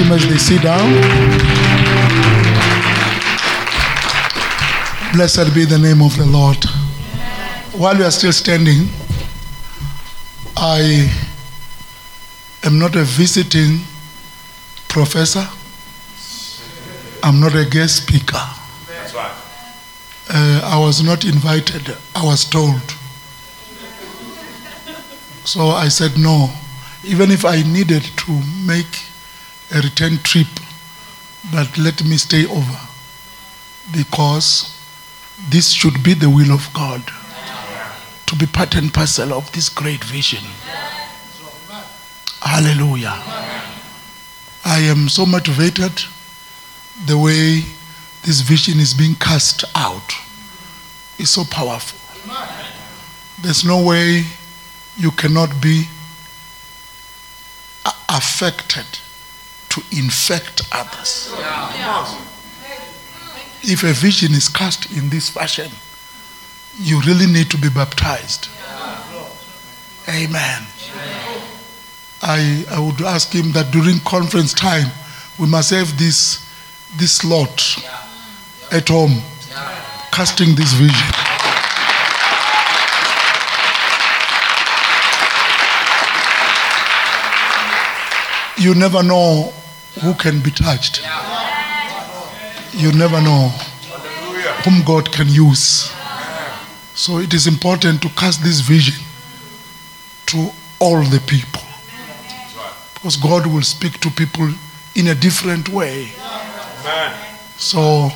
appreciate our praise team as they sit down. Blessed be the name of the Lord. While we are still standing, I am not a visiting professor. I'm not a guest speaker. That's right. Uh, I was not invited, I was told. So I said no. Even if I needed to make a return trip, but let me stay over. Because this should be the will of God to be part and parcel of this great vision. Hallelujah. I am so motivated the way this vision is being cast out. It's so powerful. There's no way you cannot be affected to infect others. If a vision is cast in this fashion, you really need to be baptized. Amen. I, I would ask him that during conference time, we must have this, this slot at home, casting this vision. You never know who can be touched. You never know whom God can use. So it is important to cast this vision to all the people. Because God will speak to people in a different way. So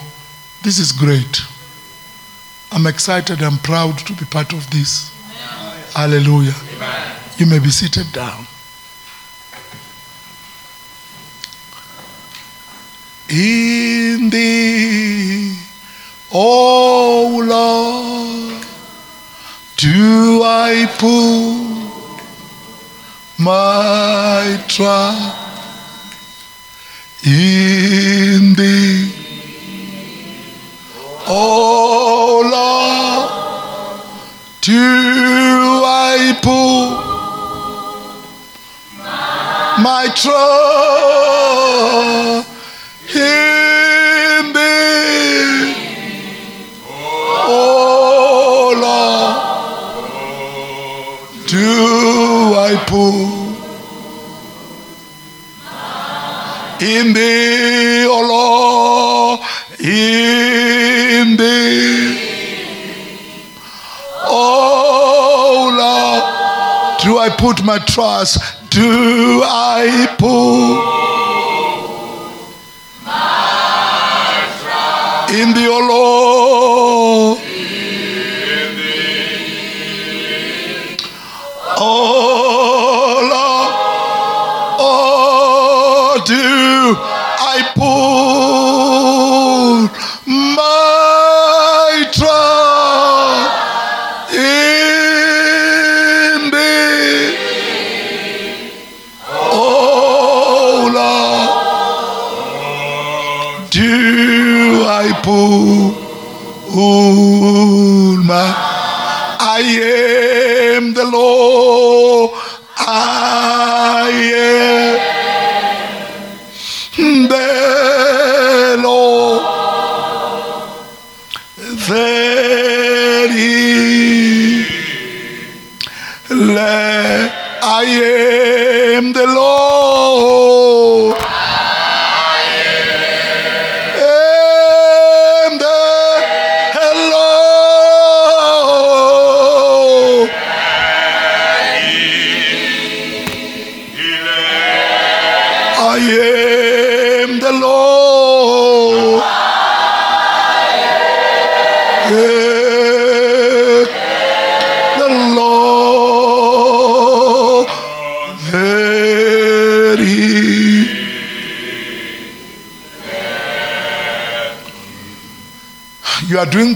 this is great. I'm excited and proud to be part of this. Hallelujah. You may be seated down. In thee, oh Lord, do I put my trust in thee. Oh Lord, do I put my trust do I put in thee, oh Lord, in thee. Oh Lord, do I put my trust? Do I put in thee, oh Lord?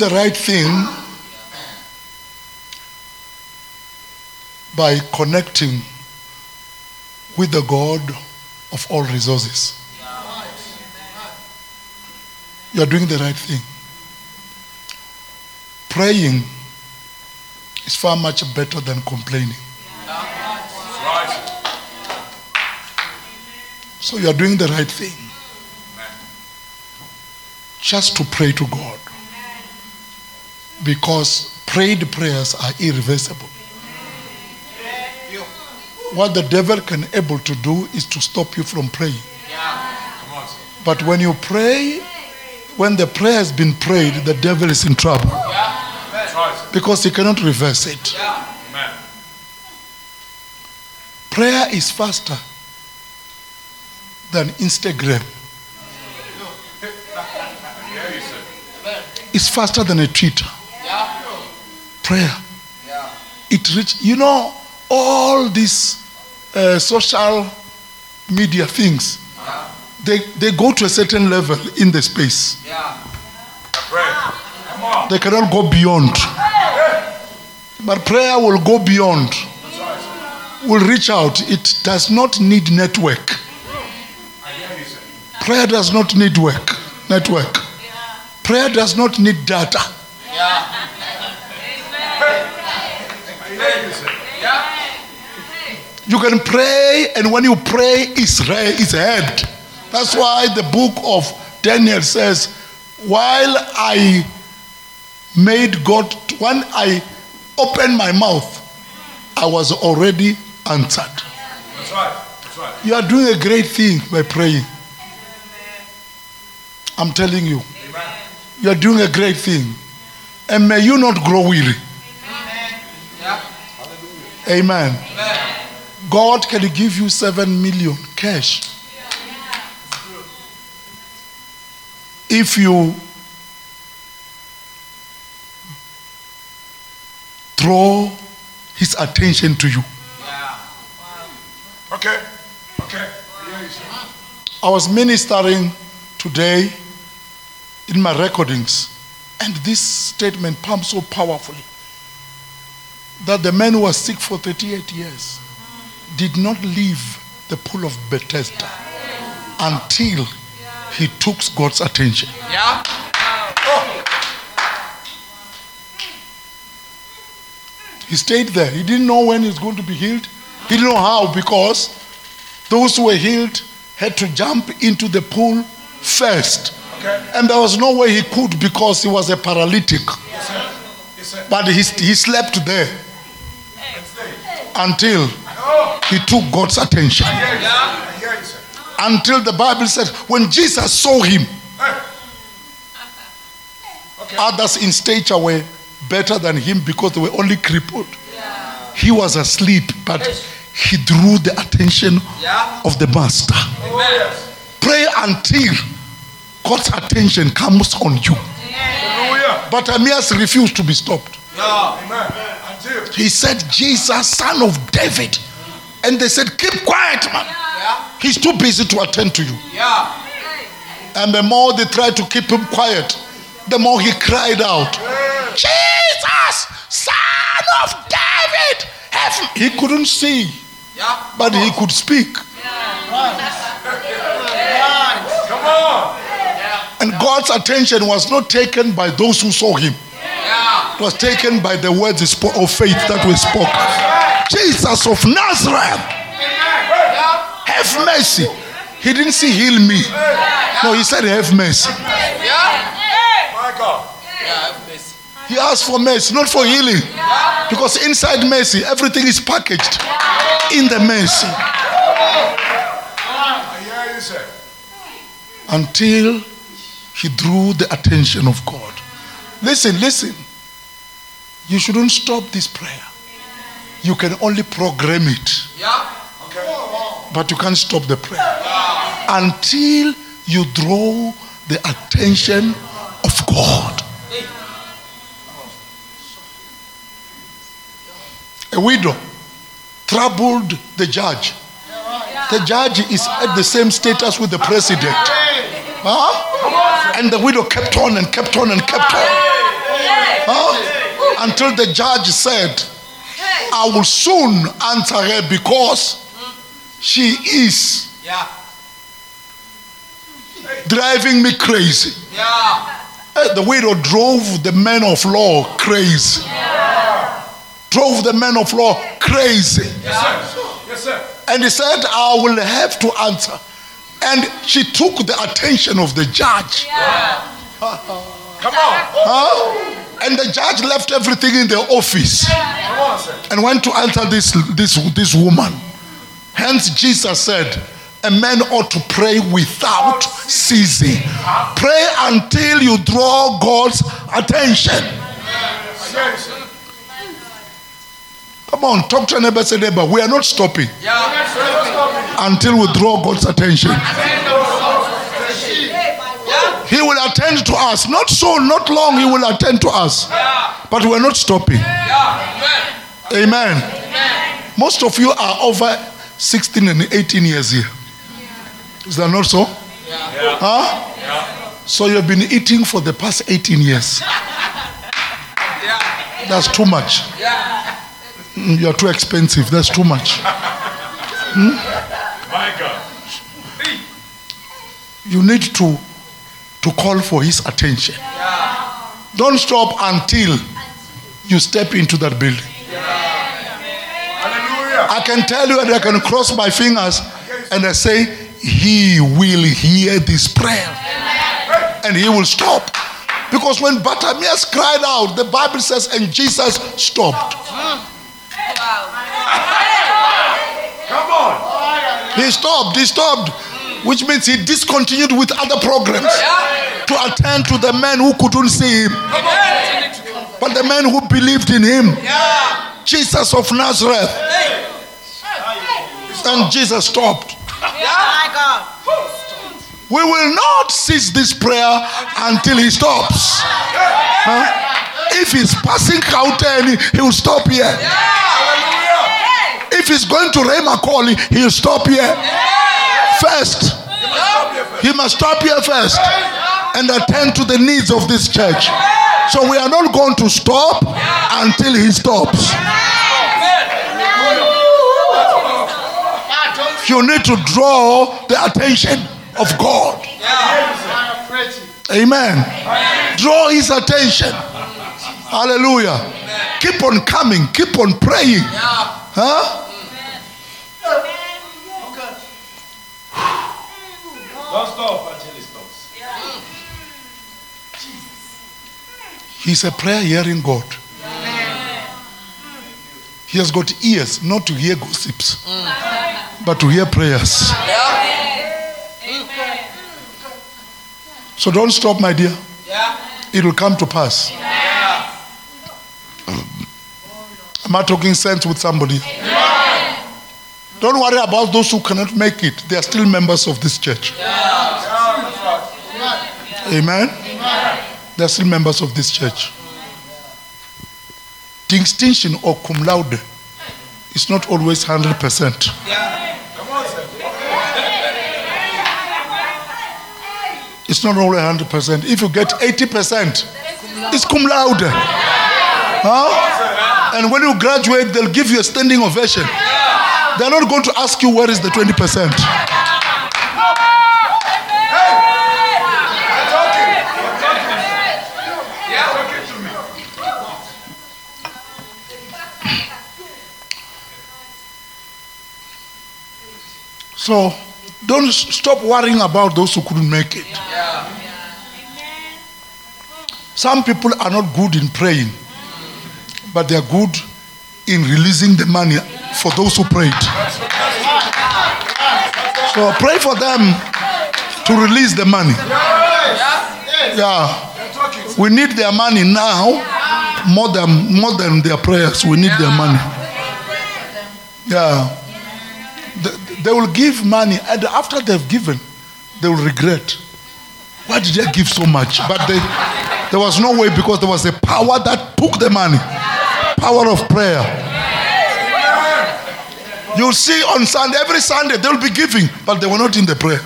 The right thing by connecting with the God of all resources. You are doing the right thing. Praying is far much better than complaining. So you are doing the right thing. Just to pray to God. Because prayed prayers are irreversible. What the devil can able to do is to stop you from praying. But when you pray, when the prayer has been prayed, the devil is in trouble because he cannot reverse it. Prayer is faster than Instagram. It's faster than a Twitter. Prayer. It reach. You know all these uh, social media things. They they go to a certain level in the space. On. They cannot go beyond. But prayer will go beyond. Will reach out. It does not need network. Prayer does not need work, network. Prayer does not need data. You, can pray, and when you pray, it's, re- it's heard. That's why the book of Daniel says, While I made God, when I opened my mouth, I was already answered. That's right. That's right. You are doing a great thing by praying. I'm telling you. Amen. You are doing a great thing. And may you not grow weary. Amen. God can give you seven million cash. If you draw his attention to you. Okay. Okay. I was ministering today in my recordings, and this statement pumped so powerfully that the man who was sick for 38 years did not leave the pool of Bethesda until he took God's attention. Yeah. He stayed there. He didn't know when he was going to be healed. He didn't know how because those who were healed had to jump into the pool first. Okay. And there was no way he could because he was a paralytic. Yes, sir. Yes, sir. But he, he slept there. Until he took God's attention. I hear you, sir. I hear you, sir. Until the Bible said, when Jesus saw him, others in stature were better than him because they were only crippled. He was asleep, but he drew the attention of the master. Pray until God's attention comes on you. Hallelujah. But Amias refused to be stopped. He said, Jesus, son of David. And they said, Keep quiet, man. He's too busy to attend to you. And the more they tried to keep him quiet, the more he cried out, Jesus, son of David. Have he couldn't see, but he could speak. Come on. And God's attention was not taken by those who saw him. Was taken by the words of faith that we spoke. Jesus of Nazareth, have mercy. He didn't say heal me. No, he said have mercy. My God. He asked for mercy, not for healing. Because inside mercy, everything is packaged in the mercy. Until he drew the attention of God. Listen, listen. You shouldn't stop this prayer. You can only program it, Yeah. Okay. but you can't stop the prayer. Until you draw the attention of God. A widow troubled the judge. The judge is at the same status with the president. Huh? And the widow kept on and kept on and kept on. Huh? Until the judge said, I will soon answer her because she is driving me crazy. Eh, The widow drove the man of law crazy. Drove the man of law crazy. Yes, sir. Yes, sir. And he said, I will have to answer And she took the attention of the judge. Come on. Huh? And the judge left everything in the office Come on, sir. and went to answer this, this, this woman. Hence, Jesus said, A man ought to pray without ceasing. Pray until you draw God's attention. I hear you, sir. Come on, talk to your neighbor, say, neighbor, we are not stopping until we draw God's attention. He will attend to us. Not soon, not long, He will attend to us. But we're not stopping. Amen. amen Most of you are over 16 and 18 years here. Is that not so? Huh? So you've been eating for the past 18 years. That's too much. Mm, You're too expensive. That's too much. My God. You need to, to call for his attention. Don't stop until you step into that building. Hallelujah. I can tell you and I can cross my fingers and I say, He will hear this prayer. And he will stop. Because when Bartimaeus cried out, the Bible says, and Jesus stopped. Come on. He stopped, he stopped. Which means he discontinued with other programs to attend to the men who couldn't see him. But the men who believed in him. Jesus of Nazareth. And Jesus stopped. Oh we will not cease this prayer until he stops. Huh? If he's passing Gauteng, he'll stop here. If he's going to Rema Calling, he'll stop here. First, he must stop here first and attend to the needs of this church. So we are not going to stop until he stops. You need to draw the attention of God. Amen. Draw his attention. Hallelujah. Keep on coming, keep on praying. Huh? Don't stop until it stops. He's a prayer hearing God. He has got ears not to hear gossips, but to hear prayers. So don't stop, my dear. It will come to pass. Am I talking sense with somebody? Don't worry about those who cannot make it. They are still members of this church. Amen. They are still members of this church. Distinction or cum laude is not always 100%. Come on, sir. It's not always 100%. If you get 80%, it's cum laude. Huh? And when you graduate, they'll give you a standing ovation. They're not going to ask you where is the 20%. You're talking. Talking. You're talking to. So don't stop worrying about those who couldn't make it. Some people are not good in praying, but they are good in releasing the money for those who prayed. So pray for them to release the money. Yeah. We need their money now more than more than their prayers. We need their money. Yeah. They, they will give money, and after they've given, they will regret. Why did they give so much? But they, there was no way because there was a power that took the money. Power of prayer. You'll see on Sunday, every Sunday, they'll be giving, but they were not in the prayer.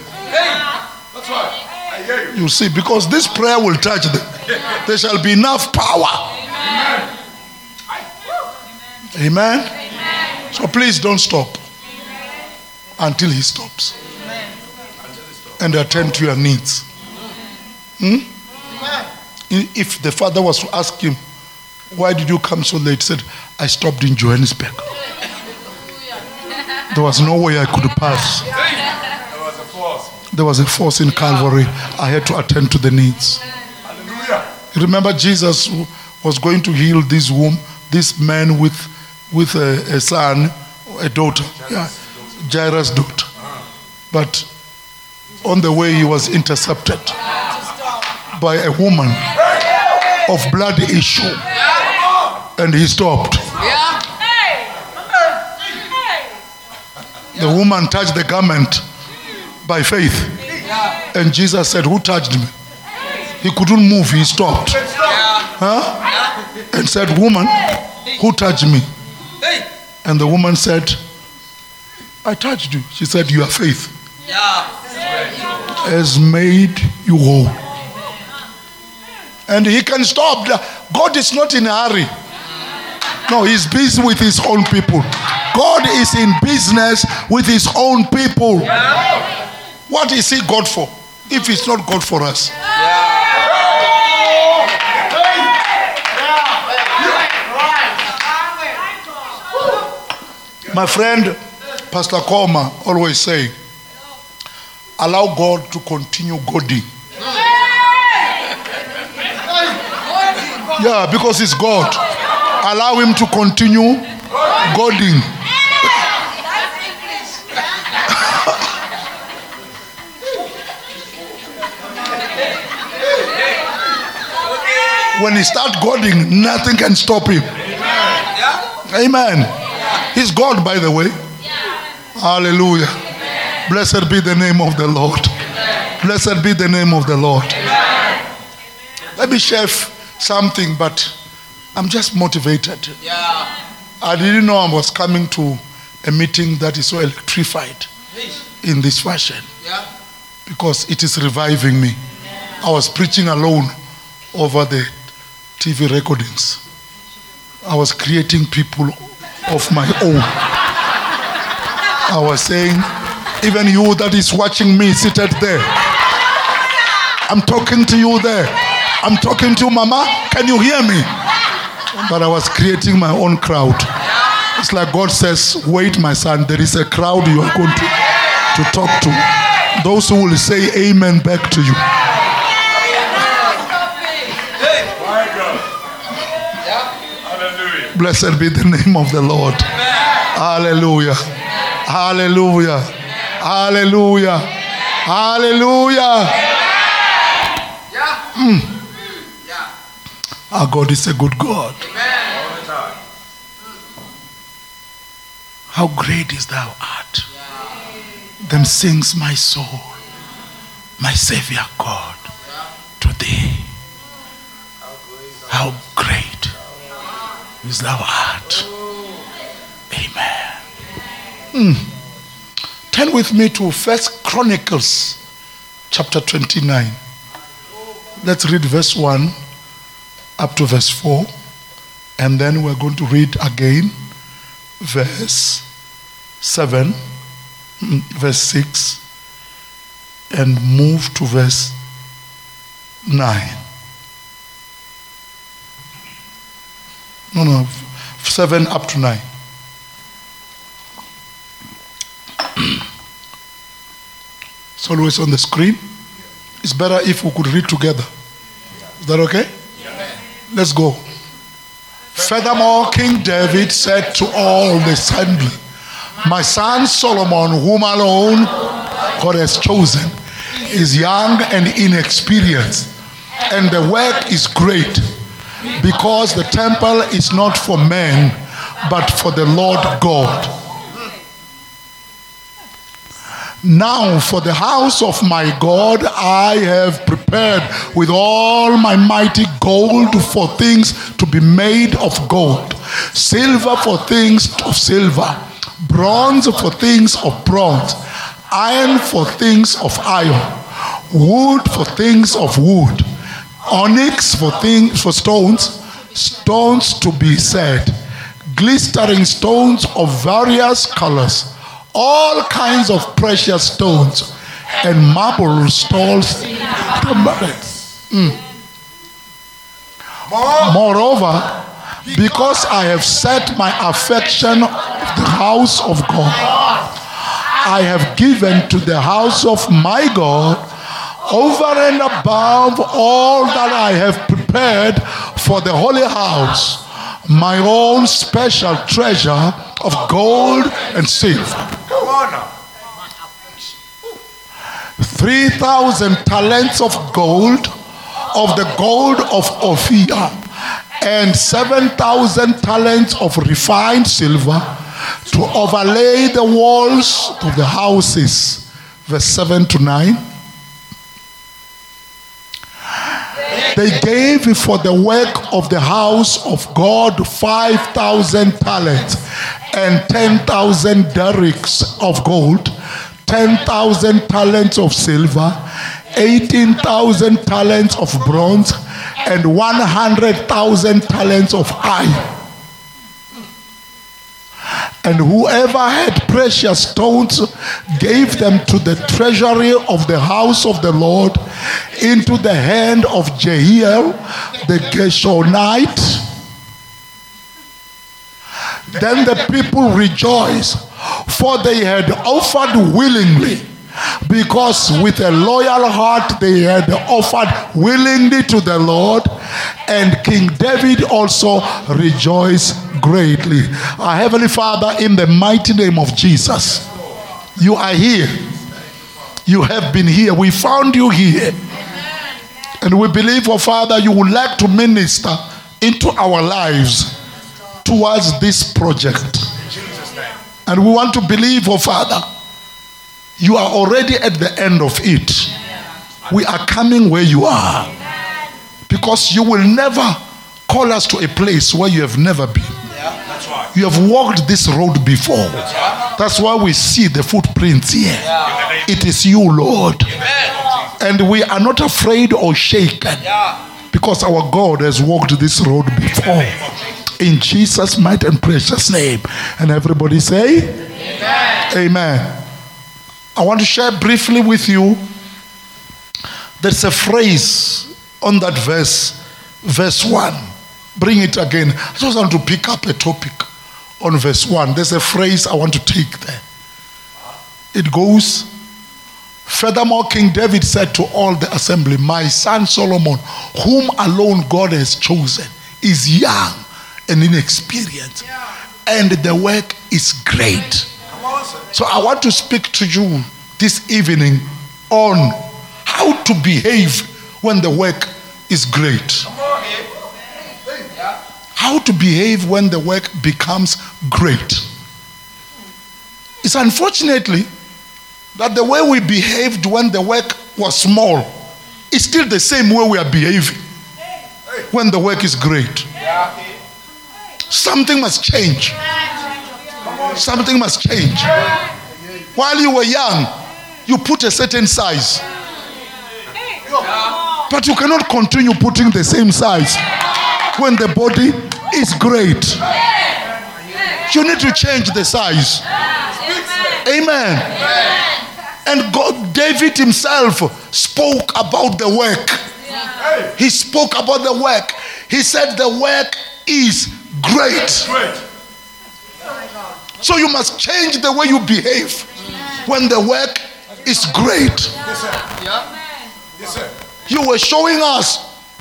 That's right. You. You see, because this prayer will touch them. There shall be enough power. Amen. Amen. So please don't stop until he stops and attend to your needs. Hmm? If the father was to ask him, Why did you come so late? He said, I stopped in Johannesburg. There was no way I could pass. There was a force. there was a force in Calvary. I had to attend to the needs. Hallelujah. Remember, Jesus was going to heal this womb, this man with, with a, a son, a daughter, yeah, Jairus' daughter. But on the way, he was intercepted by a woman of blood issue, and he stopped. The woman touched the garment by faith, and Jesus said, "Who touched me?" He couldn't move. He stopped. Huh? And said, Woman, who touched me? And the woman said, I touched you. She said, Your faith has made you whole. And he can stop. God is not in a hurry. No, he's busy with his own people. God is in business with his own people. What is he God for? If it's not God for us. My friend, Pastor Koma, always say, allow God to continue goading. Yeah, because it's God. Allow Him to continue goading. When He start goading, nothing can stop Him. Amen. He's God, by the way. Hallelujah. Blessed be the name of the Lord. Blessed be the name of the Lord. Let me share something, but I'm just motivated. Yeah. I didn't know I was coming to a meeting that is so electrified in this fashion Yeah. because it is reviving me. I was preaching alone over the TV recordings. I was creating people of my own. I was saying, even you that is watching me seated there, I'm talking to you there. I'm talking to you, Mama. Can you hear me? But I was creating my own crowd. It's like God says, Wait, my son, there is a crowd you are going to, to talk to. Those who will say amen back to you. Blessed be the name of the Lord. Hallelujah. Hallelujah. Hallelujah. Hallelujah. Mm. Our God is a good God. Time. How great is thou art. Then sings my soul, my Savior God, to thee. How great is thou art. Amen. Hmm. Turn with me to First Chronicles chapter 29. Let's read verse 1 up to verse 4. And then we're going to read again verse 7, mm, verse 6, and move to verse 9. No, no, 7 up to 9. It's always on the screen. It's better if we could read together. Is that okay? Let's go. Furthermore, King David said to all the assembly, My son Solomon, whom alone God has chosen, is young and inexperienced, and the work is great, because the temple is not for men, but for the Lord God. Now, for the house of my God, I have prepared with all my mighty gold for things to be made of gold, silver for things of silver, bronze for things of bronze, iron for things of iron, wood for things of wood, onyx for things for stones, stones to be set, glistering stones of various colors all kinds of precious stones and marble stones. Mm. Moreover, because I have set my affection of the house of God, I have given to the house of my God over and above all that I have prepared for the holy house, my own special treasure of gold and silver. Come on now. 3,000 talents of gold, of the gold of Ophir, and 7,000 talents of refined silver to overlay the walls of the houses. Verse 7 to 9. They gave for the work of the house of God 5,000 talents and 10,000 darics of gold, 10,000 talents of silver, 18,000 talents of bronze, and 100,000 talents of iron. And whoever had precious stones gave them to the treasury of the house of the Lord into the hand of Jehiel the Gershonite. Then the people rejoiced, for they had offered willingly, because with a loyal heart they had offered willingly to the Lord, and King David also rejoiced greatly. Our Heavenly Father, in the mighty name of Jesus, you are here. You have been here. We found you here. And we believe, oh Father, you would like to minister into our lives towards this project. And we want to believe, oh Father, you are already at the end of it. We are coming where you are. Because you will never call us to a place where you have never been. You have walked this road before. That's why we see the footprints here. It is you, Lord. And we are not afraid or shaken because our God has walked this road before. In Jesus' mighty and precious name. And everybody say, Amen. Amen. I want to share briefly with you. There's a phrase on that verse, verse 1. Bring it again. I just want to pick up a topic on verse 1. There's a phrase I want to take there. It goes, Furthermore, King David said to all the assembly, My son Solomon, whom alone God has chosen, is young and inexperienced, and the work is great. So I want to speak to you this evening on how to behave when the work is great. How to behave when the work becomes great. It's unfortunately that the way we behaved when the work was small is still the same way we are behaving when the work is great. Something must change. Something must change. While you were young, you put a certain size. But you cannot continue putting the same size when the body is great. You need to change the size. Amen. And God, David himself spoke about the work. He spoke about the work. He said the work is great. Great. So you must change the way you behave when the work is great. Yes, sir. Yes, sir. You were showing us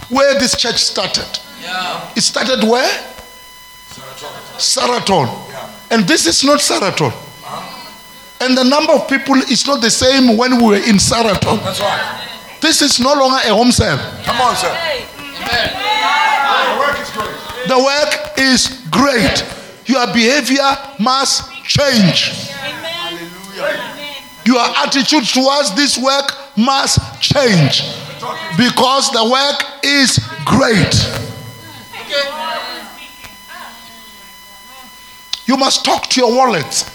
where this church started. It started where? Saraton. And this is not Saraton. Uh-huh. And the number of people is not the same when we were in Saraton. That's right. This is no longer a home cell. Come on, sir. The work is great. The work is great. Your behavior must change. Your attitude towards this work must change because the work is great. You must talk to your wallet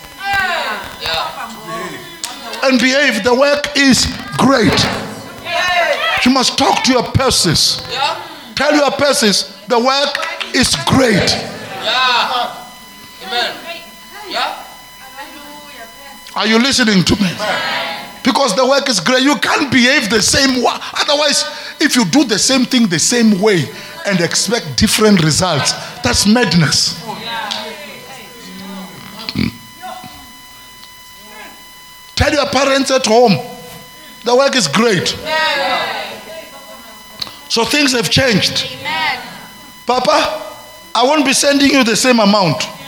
and behave. The work is great. You must talk to your purses. Tell your purses the work is great. Amen. Yeah. Are you listening to me? Because the work is great. You can't behave the same way. Otherwise, if you do the same thing the same way and expect different results, that's madness. Hmm. Tell your parents at home, the work is great. So things have changed. Papa, I won't be sending you the same amount.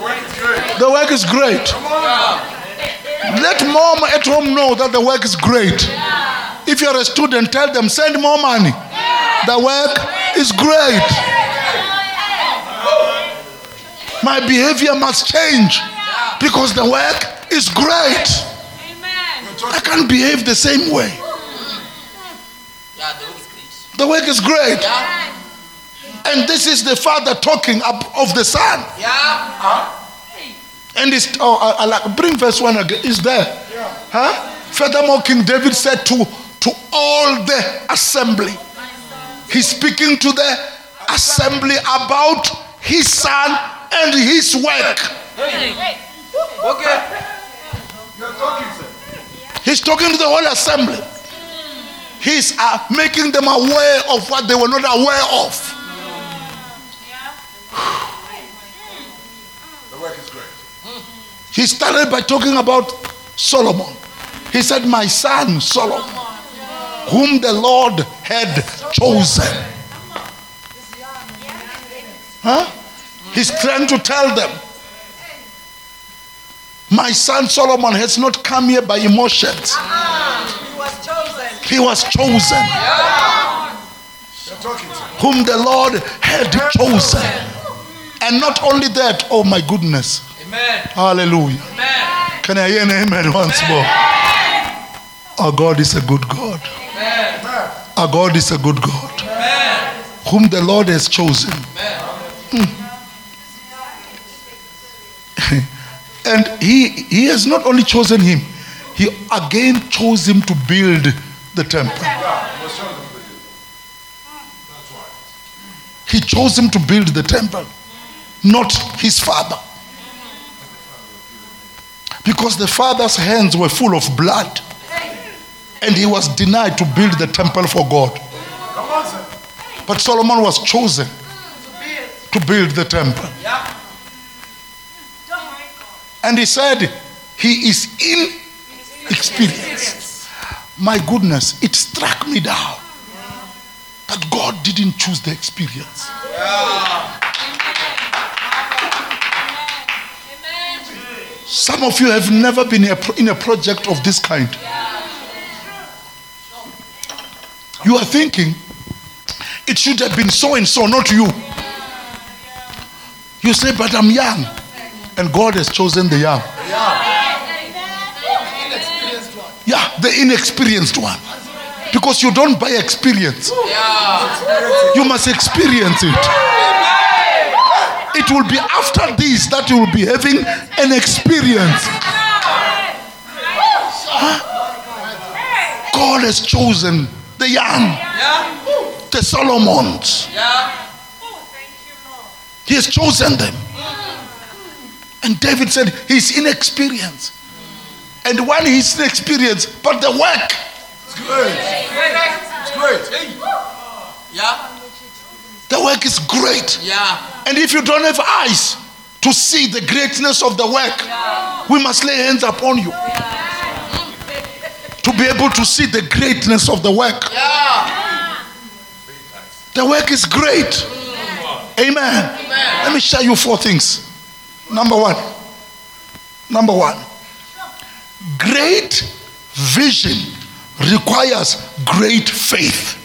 The work is good. The work great. Let mom at home know that the work is great. If you're a student, tell them send more money. The work is great. My behavior must change because the work is great. Amen. I can't behave the same way. The work is great. The work is great. Yeah. And this is the father talking up of the son. Yeah. Huh? And it's, oh, I, I like, bring verse 1 again. Is there? Yeah. Huh? Furthermore, King David said to, to all the assembly, he's speaking to the assembly about his son and his work. Okay. You're talking, sir. He's talking to the whole assembly. He's uh, making them aware of what they were not aware of. The work is great. He started by talking about Solomon. He said, My son Solomon, whom the Lord had chosen. Huh? He's trying to tell them, My son Solomon has not come here by emotions, He was chosen. he was chosen, You're talking, sir. whom the Lord had chosen. And not only that, oh my goodness, Amen. hallelujah. Amen. Can I hear an amen once more? Our God is a good God. Amen. Our God is a good God. Amen. Whom the Lord has chosen. Hmm. and he, he has not only chosen him, he again chose him to build the temple. Yeah, he was showing them the deal. That's right. He chose him to build the temple, not his father. Because the father's hands were full of blood. And he was denied to build the temple for God. But Solomon was chosen to build the temple. And he said, He is inexperienced. My goodness, it struck me down that God didn't choose the experience. Some of you have never been in a project of this kind. You are thinking, it should have been so and so, not you. You say, but I'm young. And God has chosen the young. Yeah, the inexperienced one. Because you don't buy experience, you must experience it. It will be after this that you will be having an experience. God has chosen the young, the Solomons. He has chosen them. Mm. And David said, He's inexperienced. And when he's inexperienced, but the work, It's great. It's great. Yeah. The work is great. Yeah. And if you don't have eyes to see the greatness of the work, we must lay hands upon you to be able to see the greatness of the work. Yeah. The work is great. Mm. Amen. Let me share you four things. Number one. Number one. Great vision requires great faith.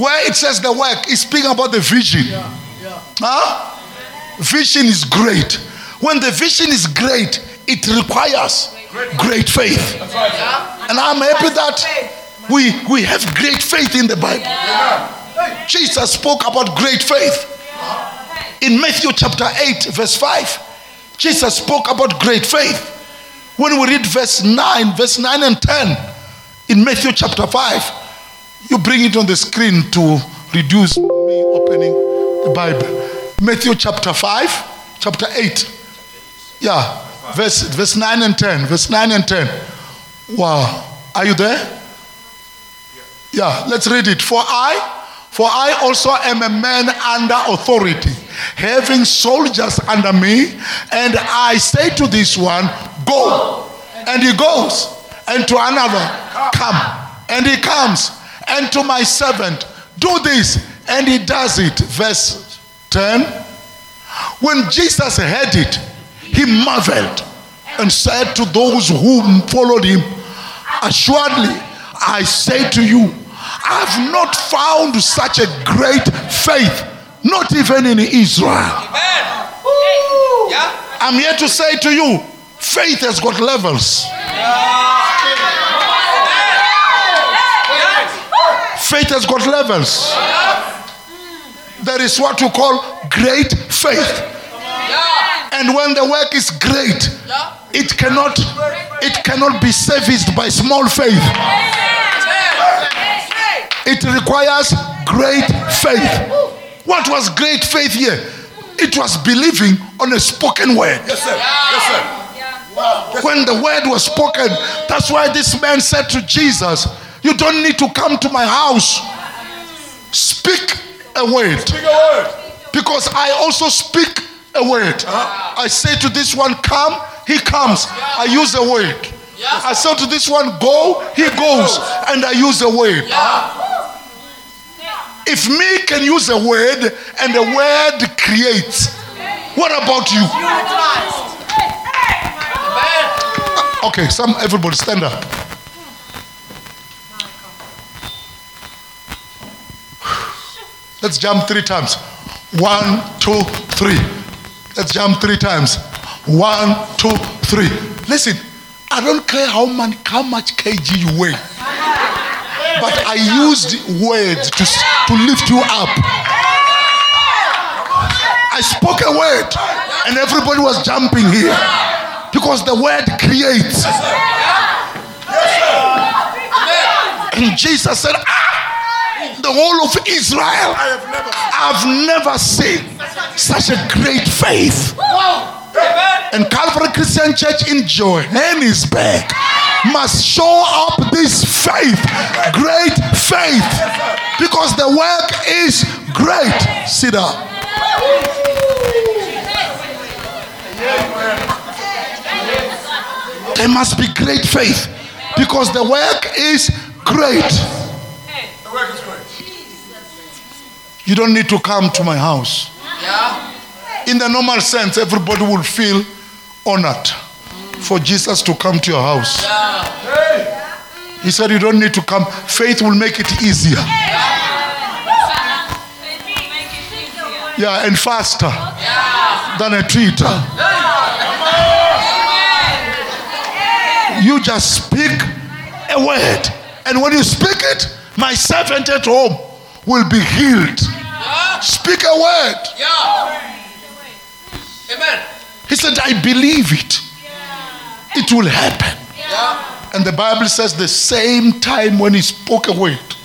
Where it says the work is speaking about the vision. Huh? Vision is great. When the vision is great, it requires great faith. Right, sir. And I'm happy that we, we have great faith in the Bible. Jesus spoke about great faith. In Matthew chapter 8, verse 5, Jesus spoke about great faith. When we read verse 9, verse 9 and 10 in Matthew chapter 5, you bring it on the screen to reduce me opening the Bible. Matthew chapter 5, chapter 8. Yeah, verse, verse 9 and 10. Verse 9 and 10. Wow. Are you there? Yeah, let's read it. For I, for I also am a man under authority having soldiers under me, and I say to this one, Go, and he goes, and to another, Come, and he comes, and to my servant, Do this, and he does it. Verse 10 When Jesus heard it, he marveled and said to those who followed him, Assuredly, I say to you, I have not found such a great faith, not even in Israel. Yeah. I'm here to say to you, faith has got levels. Faith has got levels. There is what you call great faith. And when the work is great, it cannot it cannot be serviced by small faith. It requires great faith. What was great faith here? It was believing on a spoken word. Yes, sir. Yes, sir. When the word was spoken, that's why this man said to Jesus, You don't need to come to my house. Speak a word. Speak a word. Because I also speak a word. Uh-huh. I say to this one, Come, he comes. I use a word. I say to this one, Go, he goes. And I use a word. If me can use a word and the word creates, what about you? Okay, some everybody stand up. Let's jump three times. One, two, three. Let's jump three times. One, two, three. Listen, I don't care how, how much kg you weigh, but I used words to, to lift you up. I spoke a word, and everybody was jumping here because the word creates. And Jesus said, the whole of Israel, I have never. I've never seen such a great faith. And Calvary Christian Church in Johannesburg must show up this faith, great faith, because the work is great. Sit down. There must be great faith because the work is great. The work is great. You don't need to come to my house. Yeah. In the normal sense, everybody will feel honored for Jesus to come to your house. Yeah. He said, You don't need to come. Faith will make it easier. Yeah, and faster yeah. than a Twitter. You just speak a word. And when you speak it, my servant at home will be healed. Speak a word. Yeah. Amen. He said, I believe it. It will happen. Yeah. And the Bible says the same time when he spoke a word,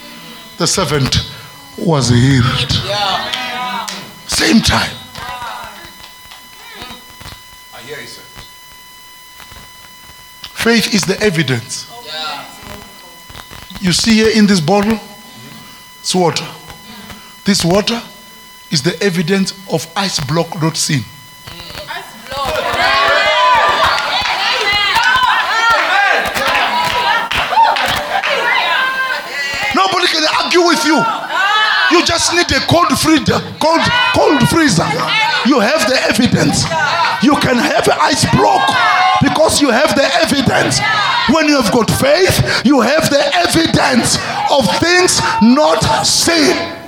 the servant was healed. Yeah. Same time. I hear you, sir. Faith is the evidence. Yeah. You see here in this bottle, it's water. This water is the evidence of ice block not seen. Nobody can argue with you. You just need a cold freezer, cold, cold freezer. You have the evidence. You can have ice block because you have the evidence. When you have got faith, you have the evidence of things not seen.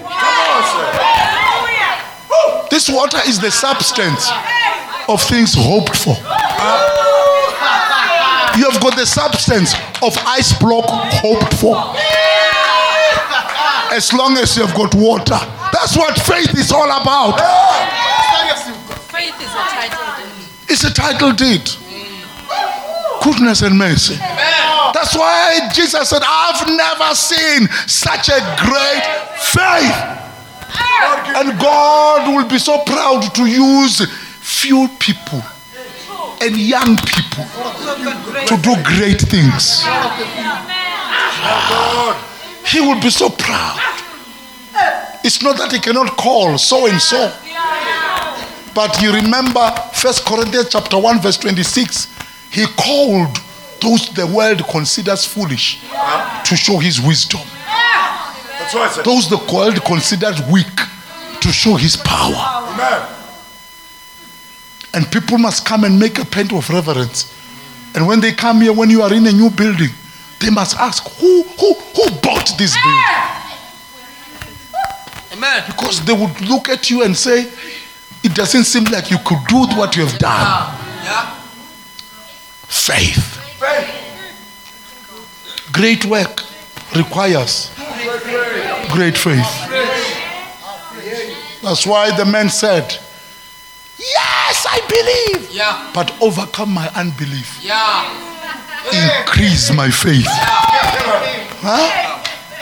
This water is the substance of things hoped for. You have got the substance of ice block hoped for. As long as you have got water. That's what faith is all about. Faith is a title deed. It's a title deed. Goodness and mercy. That's why Jesus said, I've never seen such a great faith. And God will be so proud to use few people and young people to do great things. He will be so proud. It's not that he cannot call so and so. But you remember First Corinthians chapter 1, verse 26. He called those the world considers foolish to show his wisdom. That's right, sir. Those the world considers weak to show his power. Amen. And people must come and make a point of reverence. And when they come here, when you are in a new building, they must ask, who, who, who bought this building? Amen. Because they would look at you and say, it doesn't seem like you could do what you have done. Yeah. Faith. Faith. Great work requires great faith. That's why the man said, Yes, I believe, Yeah. but overcome my unbelief, Yeah. increase my faith. Huh?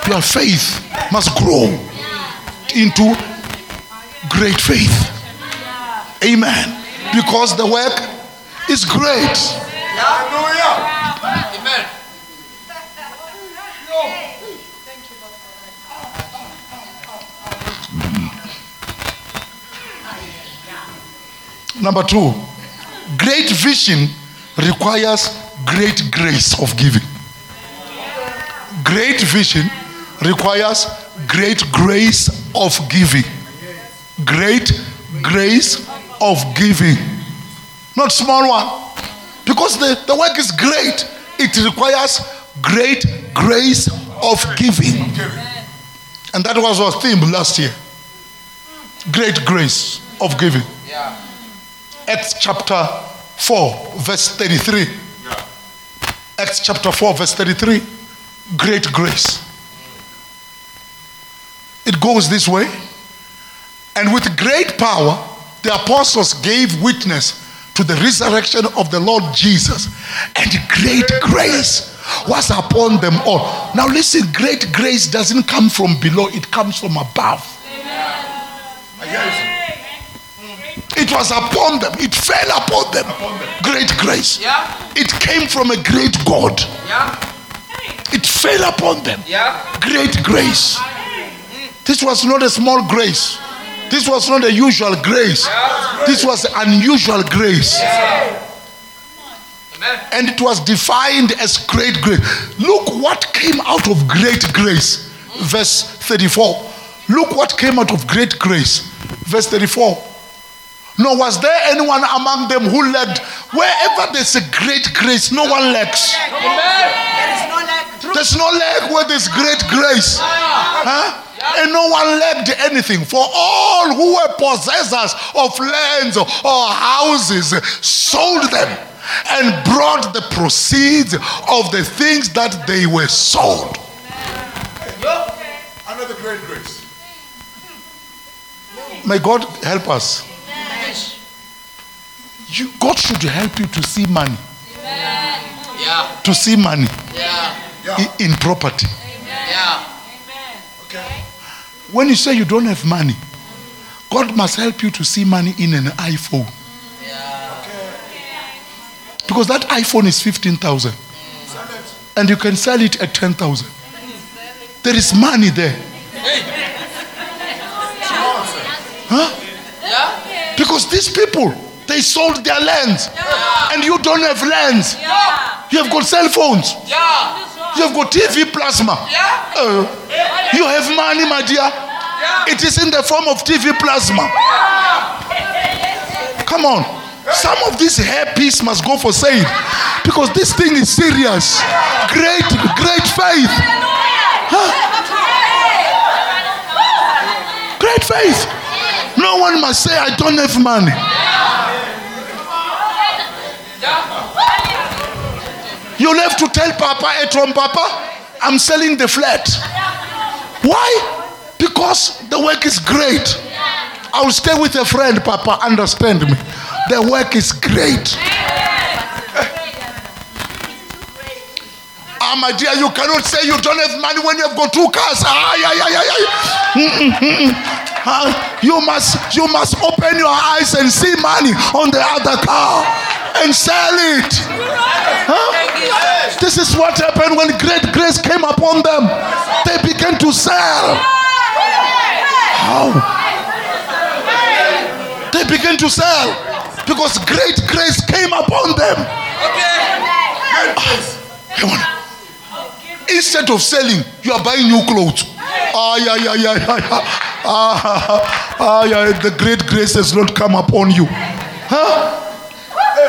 Your faith must grow into great faith. Amen. Because the work is great. Hallelujah. Amen. Number two, great vision requires great grace of giving. Great vision requires great grace of giving. Great grace of giving. Not small one. Because the, the work is great, it requires great grace of giving. And that was our theme last year. Great grace of giving. Yeah. Acts chapter 4, verse 33. Acts chapter 4, verse 33. Great grace. It goes this way. And with great power, the apostles gave witness to the resurrection of the Lord Jesus. And great grace was upon them all. Now, listen, great grace doesn't come from below, it comes from above. I hear you, sir. It was upon them, it fell upon them. Great grace. Yeah. It came from a great God. Yeah. It fell upon them. Yeah. Great grace. This was not a small grace. This was not a usual grace. This was unusual grace. And it was defined as great grace. Look what came out of great grace. Verse 34. Look what came out of great grace. Verse 34. Nor was there anyone among them who lacked. Wherever there's a great grace, no one lacks. There's no lack where there's great grace. Huh? And no one lacked anything. For all who were possessors of lands or houses sold them and brought the proceeds of the things that they were sold. Another great grace. May God help us. You, God should help you to see money, Yeah. to see money Yeah. I- in property. Yeah. Okay. When you say you don't have money, God must help you to see money in an iPhone. Yeah. Okay. Because that iPhone is 15,000 Sell it. and you can sell it at 10,000. There is money there. Huh? Yeah. Because these people, they sold their lands and you don't have lands. You have got cell phones, Yeah. you have got TV plasma. Yeah. Uh, you have money, my dear. It is in the form of TV plasma. Come on. Some of these hairpiece must go for sale because this thing is serious. Great, great faith. Great faith. No one must say, I don't have money. You'll have to tell Papa at home, Papa, I'm selling the flat. Why? Because the work is great. I will stay with a friend, Papa. Understand me. The work is great. Ah, my dear, you cannot say you don't have money when you have got two cars. Ah, yeah, yeah, yeah, yeah. Mm, mm, mm, mm. Ah, you must, you must open your eyes and see money on the other car and sell it. Huh? This is what happened when great grace came upon them. They began to sell. How? They began to sell because great grace came upon them. Okay. Come on. Instead of selling, you are buying new clothes. Ah, yeah, yeah, yeah, yeah, yeah. Ah, ah, yeah. The great grace has not come upon you. Huh?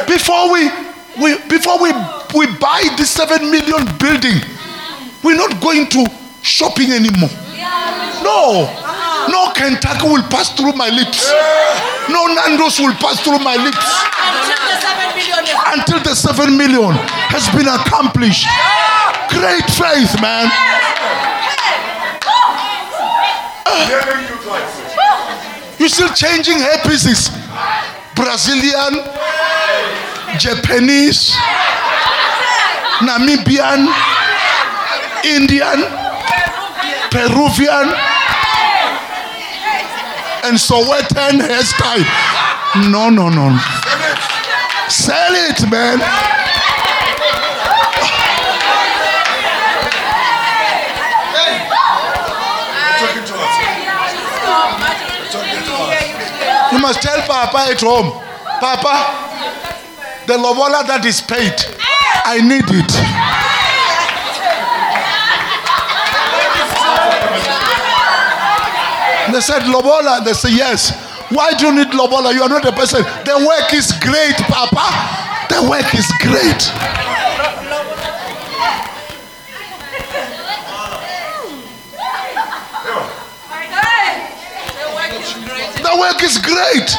Before we, we before we we buy this seven million building, we're not going to shopping anymore. No, no Kentucky will pass through my lips. No Nando's will pass through my lips Until the seven million has been accomplished. Great faith, man. You're still changing hair pieces. Brazilian, Japanese, Namibian, Indian, Peruvian, and Sowetan hairstyle. No, no, no. Sell it, man. You must tell Papa at home, Papa, the lobola that is paid, I need it. They said, Lobola. They say, yes. Why do you need Lobola? You are not a person. The work is great, Papa. The work is great. The work is great.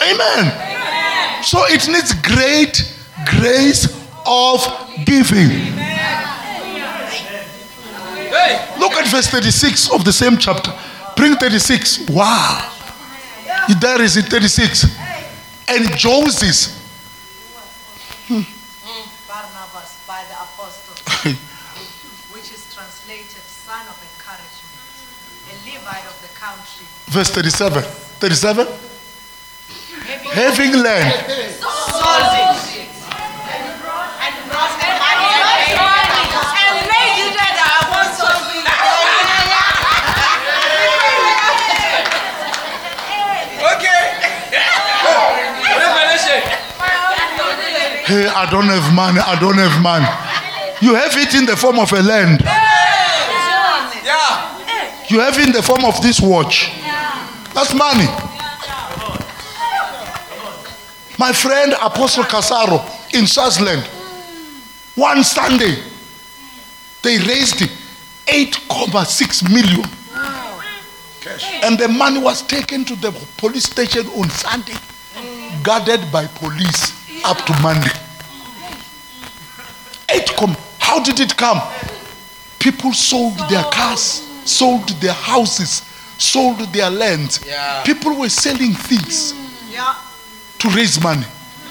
Amen. So it needs great grace of giving. Look at verse 36 of the same chapter. Bring 36. Wow. There is in 36. And Joseph, hmm. Barnabas by the apostle, which is translated son of encouragement, a Levite of the country, verse 37. 37. Having learned Hey, I don't have money. I don't have money. You have it in the form of a land. Yeah. You have it in the form of this watch. That's money. My friend Apostle Casaro in Swaziland, one Sunday, they raised 8.6 million. And the money was taken to the police station on Sunday, guarded by police up to Monday. Eight com- How did it come? People sold their cars, sold their houses, sold their land. Yeah. People were selling things Yeah, to raise money.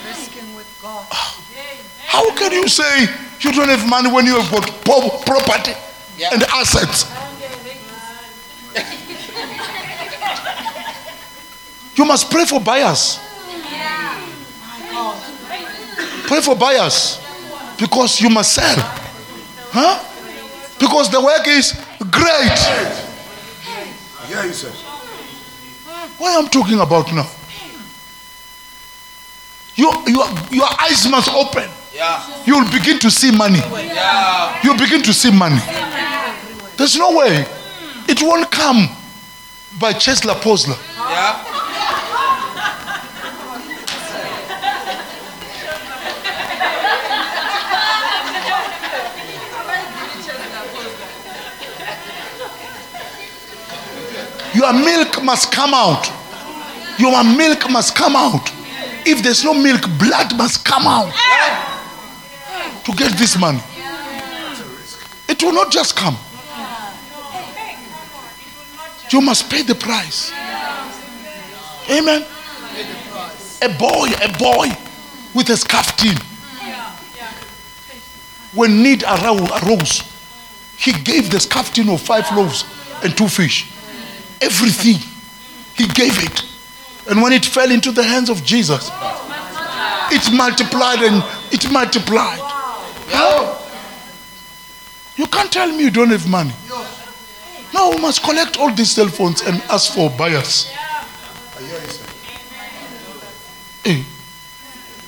risking with God. Ah. How can you say you don't have money when you have got property Yeah. and assets? you must pray for buyers. Pray for buyers because you must sell. Huh? Because the work is great. Yeah, hear you, sir. What I'm talking about now? Your, your, your eyes must open. Yeah. You'll begin to see money. Yeah. you begin to see money. There's no way. It won't come by Chesla Posla. Yeah. Your milk must come out. Your milk must come out. If there's no milk, blood must come out to get this money. It will not just come. You must pay the price. Amen. A boy, a boy with a scarf When need arose, he gave the scarf of five loaves and two fish. Everything. He gave it. And when it fell into the hands of Jesus, it multiplied and it multiplied. Huh? You can't tell me you don't have money. No, we must collect all these cell phones and ask for buyers. Hey,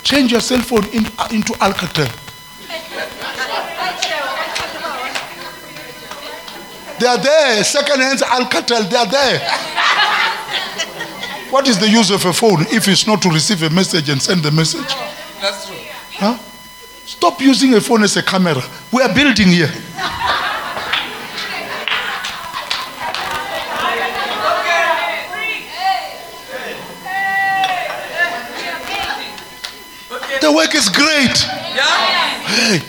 change your cell phone in, into Alcatel. They are there, second hand Alcatel, they are there. What is the use of a phone if it's not to receive a message and send the message? That's true. Huh? Stop using a phone as a camera. We are building here. The work is great. Yeah. Hey,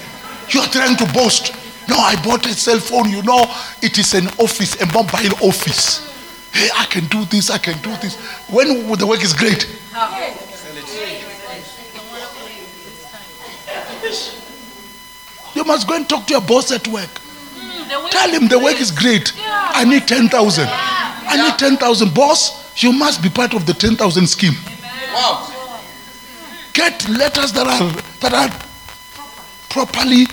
you are trying to boast. No, I bought a cell phone. You know, it is an office, a mobile office. Hey, I can do this, I can do this. When the work is great. You must go and talk to your boss at work. Tell him the work is great. I need 10,000. I need 10,000. Boss, you must be part of the 10,000 scheme. Wow. Get letters that are, that are properly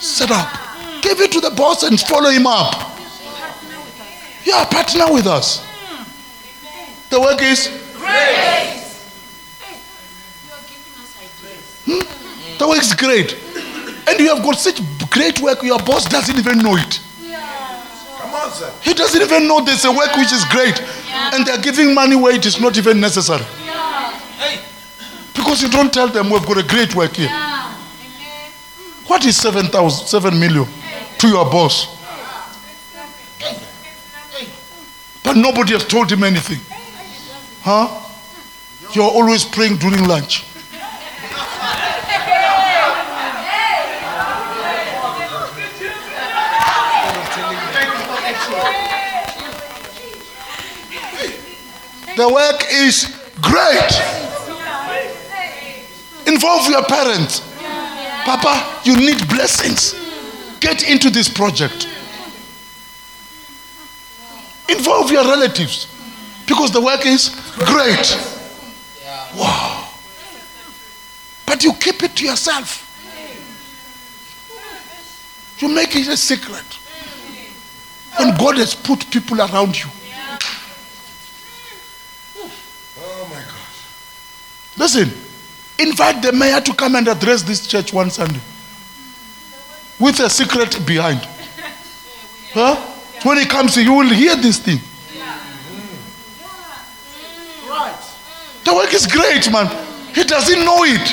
set up. Give it to the boss and follow him up. Yeah, partner with us. The work is Hmm? the work is great. And you have got such great work, your boss doesn't even know it. Come on, sir. He doesn't even know there's a work which is great. And they're giving money where it is not even necessary. Hey. Because you don't tell them we've got a great work here. What is 7,000, 7 million to your boss? But nobody has told him anything. Huh? You're always praying during lunch. The work is great. Involve your parents. Papa, you need blessings. Get into this project. Involve your relatives because the work is great. Wow. But you keep it to yourself. You make it a secret. And God has put people around you. Oh my God. Listen, invite the mayor to come and address this church one Sunday with a secret behind. Huh? When he comes, you will hear this thing. The work is great, man. He doesn't know it.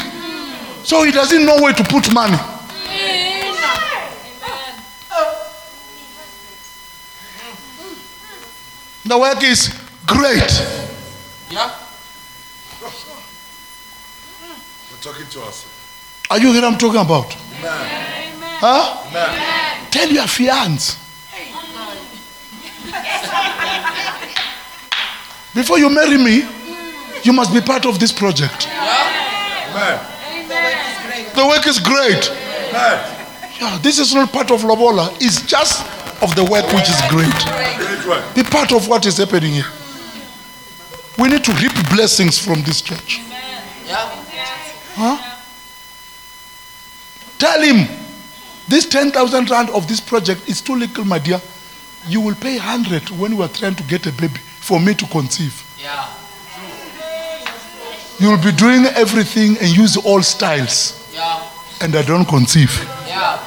So he doesn't know where to put money. The work is great. Yeah. We're talking to us. Are you hearing what I'm talking about? Amen. Huh? Amen. Tell your fiance. Before you marry me, you must be part of this project. Amen. The work is great. Amen. Yeah, this is not part of Lobola. It's just of the work which is great. Great. Be part of what is happening here. We need to reap blessings from this church. Huh? Tell him this 10,000 rand of this project is too little, my dear. You will pay 100 when we are trying to get a baby for me to conceive. Yeah. You will be doing everything and use all styles, Yeah. and I don't conceive. Yeah.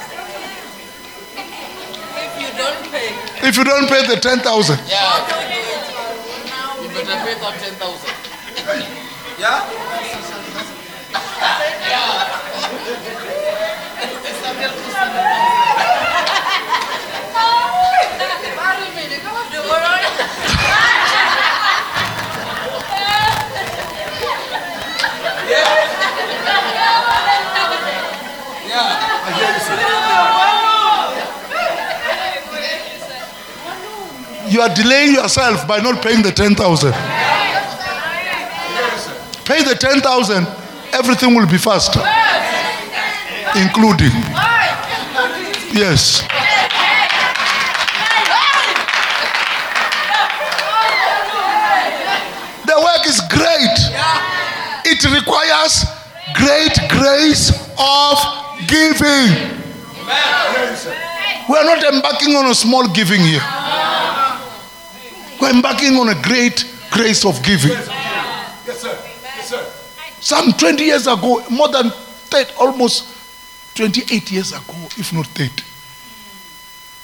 If you don't pay, If you don't pay the 10,000, Yeah. You better pay that 10,000. Yeah? Yeah. You are delaying yourself by not paying the 10,000. Pay the 10,000, everything will be faster, including. Yes. The work is great. It requires great grace of giving. We are not embarking on a small giving here. We're embarking on a great grace of giving. Yes, sir. Yes, sir. some 20 years ago, more than 30, almost 28 years ago, if not 30.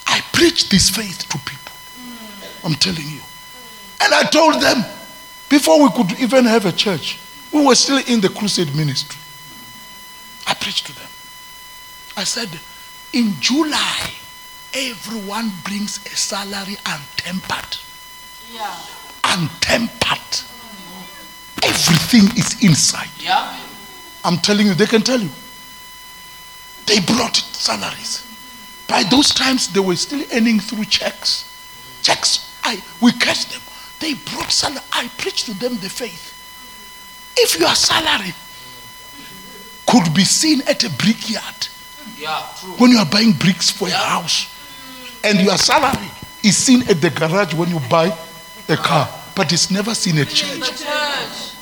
I preached this faith to people. I'm telling you. And I told them, before we could even have a church, we were still in the crusade ministry. I preached to them. I said, in July, everyone brings a salary untempered. Yeah. Untempered. Everything is inside. Yeah. I'm telling you, they can tell you. They brought salaries. By those times, they were still earning through checks. Checks. I we catch them. They brought salary. I preached to them the faith. If your salary could be seen at a brickyard Yeah. True. when you are buying bricks for a house, and your salary is seen at the garage when you buy a car, but it's never seen at church. Church.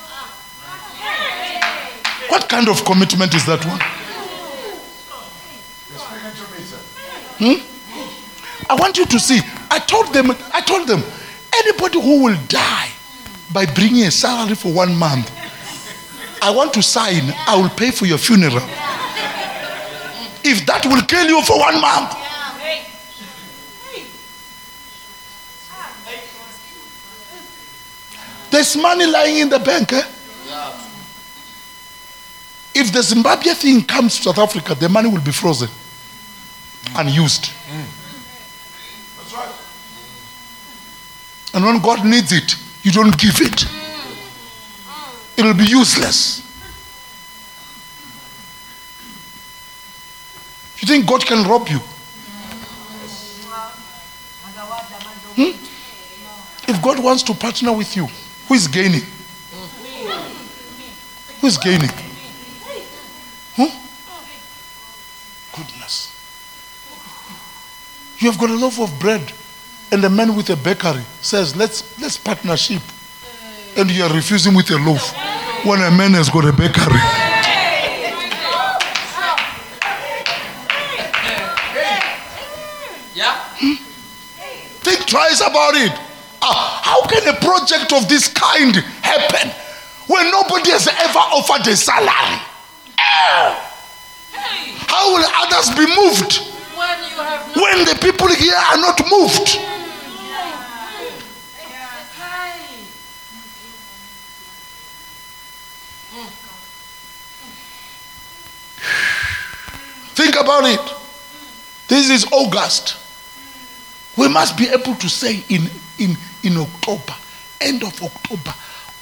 What kind of commitment is that one? Sir. I want you to see. I told them, I told them, anybody who will die by bringing a salary for one month, I want to sign, I will pay for your funeral. If that will kill you for one month. There's money lying in the bank. Eh? If the Zimbabwe thing comes to South Africa, the money will be frozen, unused. That's right. And when God needs it, you don't give it. It will be useless. You think God can rob you? Hmm? If God wants to partner with you, who is gaining? Who is gaining? Huh? Goodness. You have got a loaf of bread, and a man with a bakery says, Let's let's partnership. And you are refusing with a loaf when a man has got a bakery. Yeah. Think twice about it. Ah, how can a project of this kind happen when nobody has ever offered a salary? Ah, How will others be moved When you have no. when the people here are not moved? Think about it. This is August. We must be able to say in, in, in October, end of October,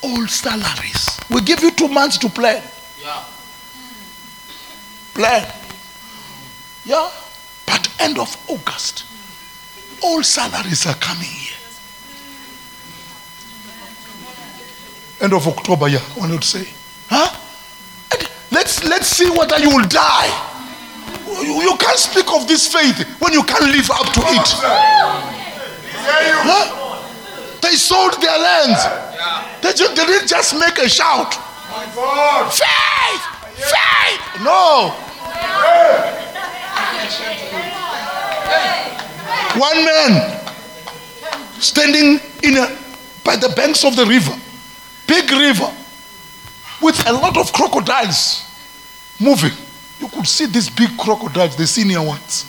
all salaries. We give you two months to plan. Yeah. Plan. Yeah. End of August, all salaries are coming here. End of October, yeah. I wanted to say. Huh? And let's let's see whether you will die. You, you can't speak of this faith when you can't live up to it. Huh? They sold their lands. They, they didn't just make a shout. Faith! Faith! No. One man standing in a, by the banks of the river, big river, with a lot of crocodiles moving. You could see these big crocodiles, the senior ones.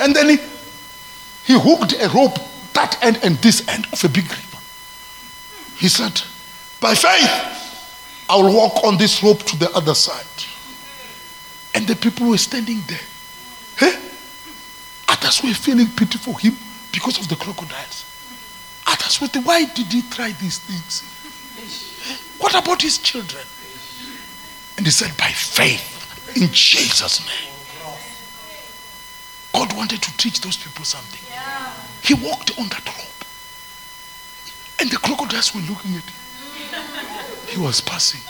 And then he, he hooked a rope, that end and this end of a big river. He said, By faith, I will walk on this rope to the other side. And the people were standing there. Hey? Others were feeling pity for him because of the crocodiles. Others were why did he try these things? What about his children? And he said, by faith in Jesus' name. God wanted to teach those people something. He walked on that rope. And the crocodiles were looking at him. He was passing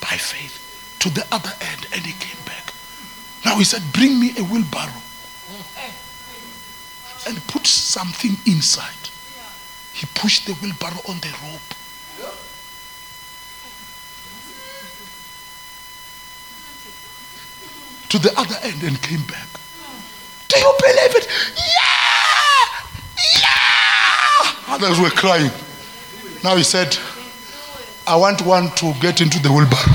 by faith to the other end and he came back. Now he said, Bring me a wheelbarrow and put something inside. He pushed the wheelbarrow on the rope. To the other end and came back. Do you believe it? Yeah! Yeah! Others were crying. Now he said, I want one to get into the wheelbarrow.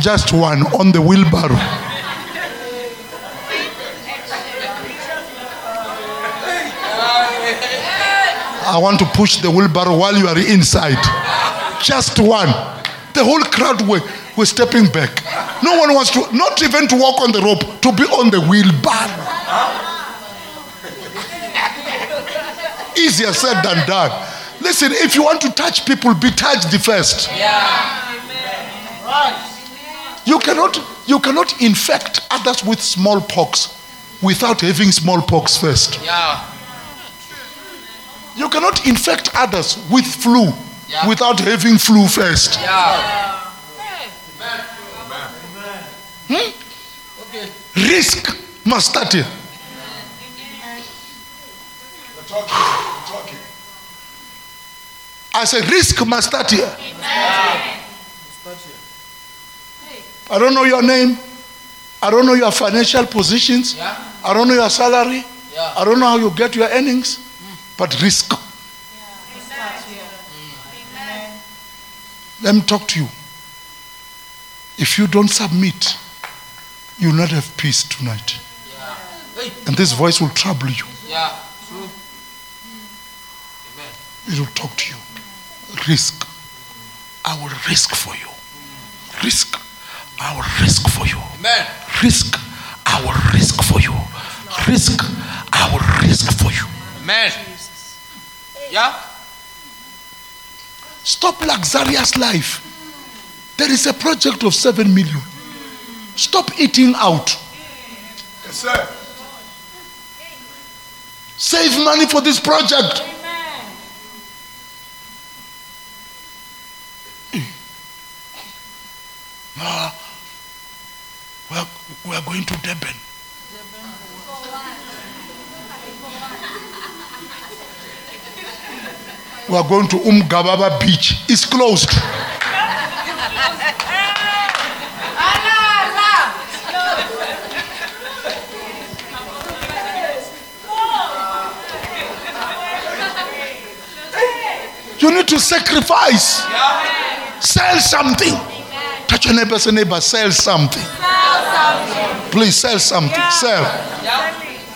Just one on the wheelbarrow. I want to push the wheelbarrow while you are inside. Just one. The whole crowd were, were stepping back. No one wants to, not even to walk on the rope, to be on the wheelbarrow. Easier said than done. Listen, if you want to touch people, be touched first. Yeah. Amen. You cannot, you cannot infect others with smallpox without having smallpox first. Yeah. You cannot infect others with flu Yeah. without having flu first. Yeah. Hmm? Risk must start here. We're talking. We're talking. I say risk must start here. I don't know your name. I don't know your financial positions. Yeah. I don't know your salary. Yeah. I don't know how you get your earnings. But risk. Let me talk to you. If you don't submit, you'll not have peace tonight. Yeah. And this voice will trouble you. Yeah. True. It will talk to you. Risk. I will risk for you. Risk. I will risk for you. Amen. Risk. I will risk for you. Risk. I will risk for you. Amen. Yeah. Stop luxurious life. There is a project of seven million. Stop eating out. Yes, sir. Save money for this project. We are, we are going to Durban. We are going to Umgababa Beach. It's closed. You need to sacrifice. Sell something. Touch your neighbor, say neighbor, sell something. Please sell something. Sell.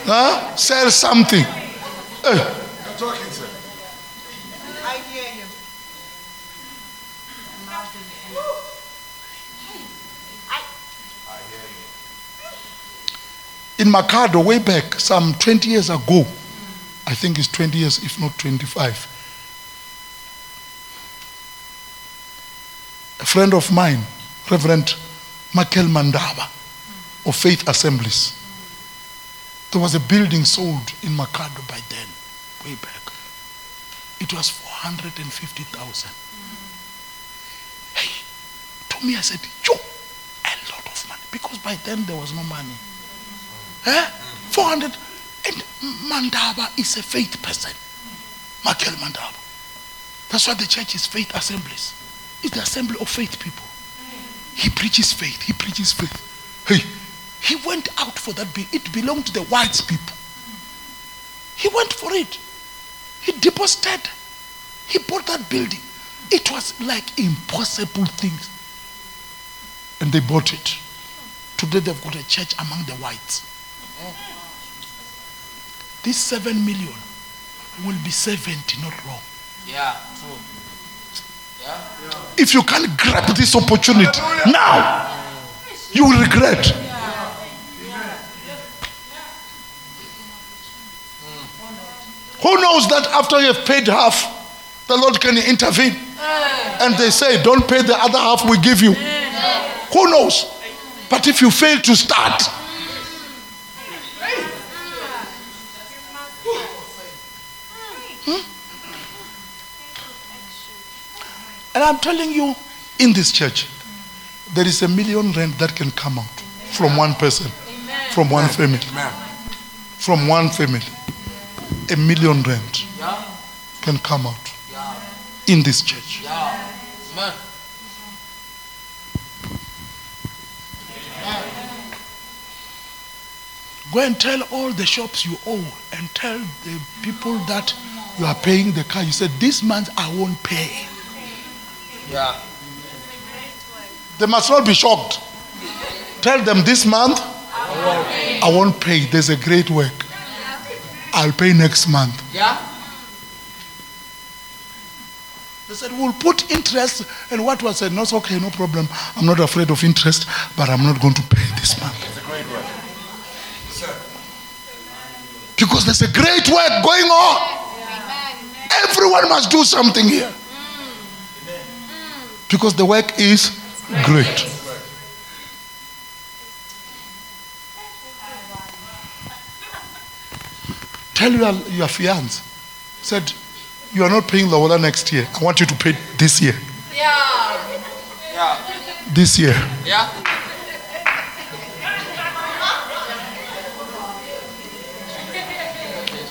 Huh? Sell something. Hey, You're talking, sir. I hear you. in Makhado, way back, some 20 years ago, I think it's 20 years, if not 25, a friend of mine, Reverend Michael Mandaba of Faith Assemblies, there was a building sold in Makhado by then, way back. It was 450,000. Hey, to me, I said, yo, a lot of money. Because by then there was no money. Eh? 400. And Mandaba is a faith person. Michael Mandaba. That's why the church is faith assemblies. It's the assembly of faith people. He preaches faith. He preaches faith. Hey, he went out for that. It belonged to the white people. He went for it. He deposited. He bought that building. It was like impossible things. And they bought it. Today they've got a church among the whites. This seven million will be 70, not wrong. Yeah. True. If you can't grab this opportunity now, you will regret. Who knows that after you have paid half, the Lord can intervene? And they say, Don't pay the other half, we give you. Who knows? But if you fail to start, hmm? And I'm telling you, in this church, there is a million rent that can come out from one person, from one family, Amen. from one family. A million rent Yeah. can come out Yeah. in this church. Yeah. Amen. Go and tell all the shops you owe and tell the people that you are paying the car. You said, This month I won't pay. Yeah. They must not be shocked. Tell them this month I won't pay. There's a great work. I'll pay next month. Yeah. They said, We'll put interest. And what was said, No, it's okay, no problem. I'm not afraid of interest, but I'm not going to pay this month. It's a great work. Sir. Because there's a great work going on. Everyone must do something here. Because the work is great. Tell your, your fiance, said, You are not paying Lobola next year. I want you to pay this year. Yeah. Yeah. This year. Yeah.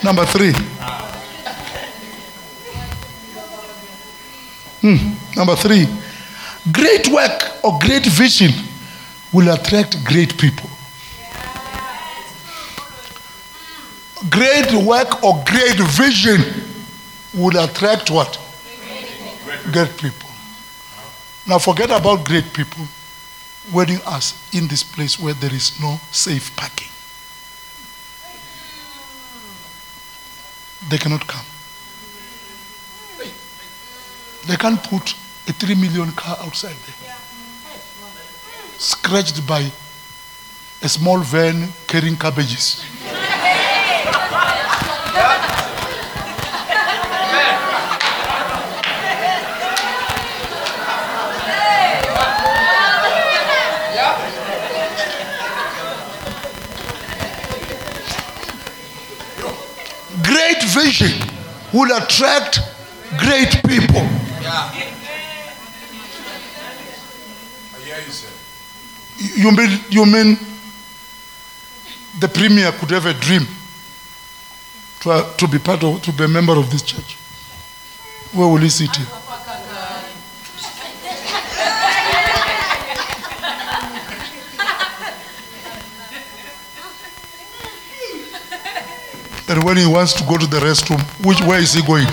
Number three. Hmm. Number three. Great work or great vision will attract great people. Great work or great vision will attract what? Great people. Now forget about great people wedding us in this place where there is no safe parking. They cannot come. They can't put a three million car outside there. Scratched by a small van carrying cabbages. Great vision will attract great people. You mean you mean the premier could have a dream to, uh, to be part of to be a member of this church? Where will he sit here? And when he wants to go to the restroom, which where is he going?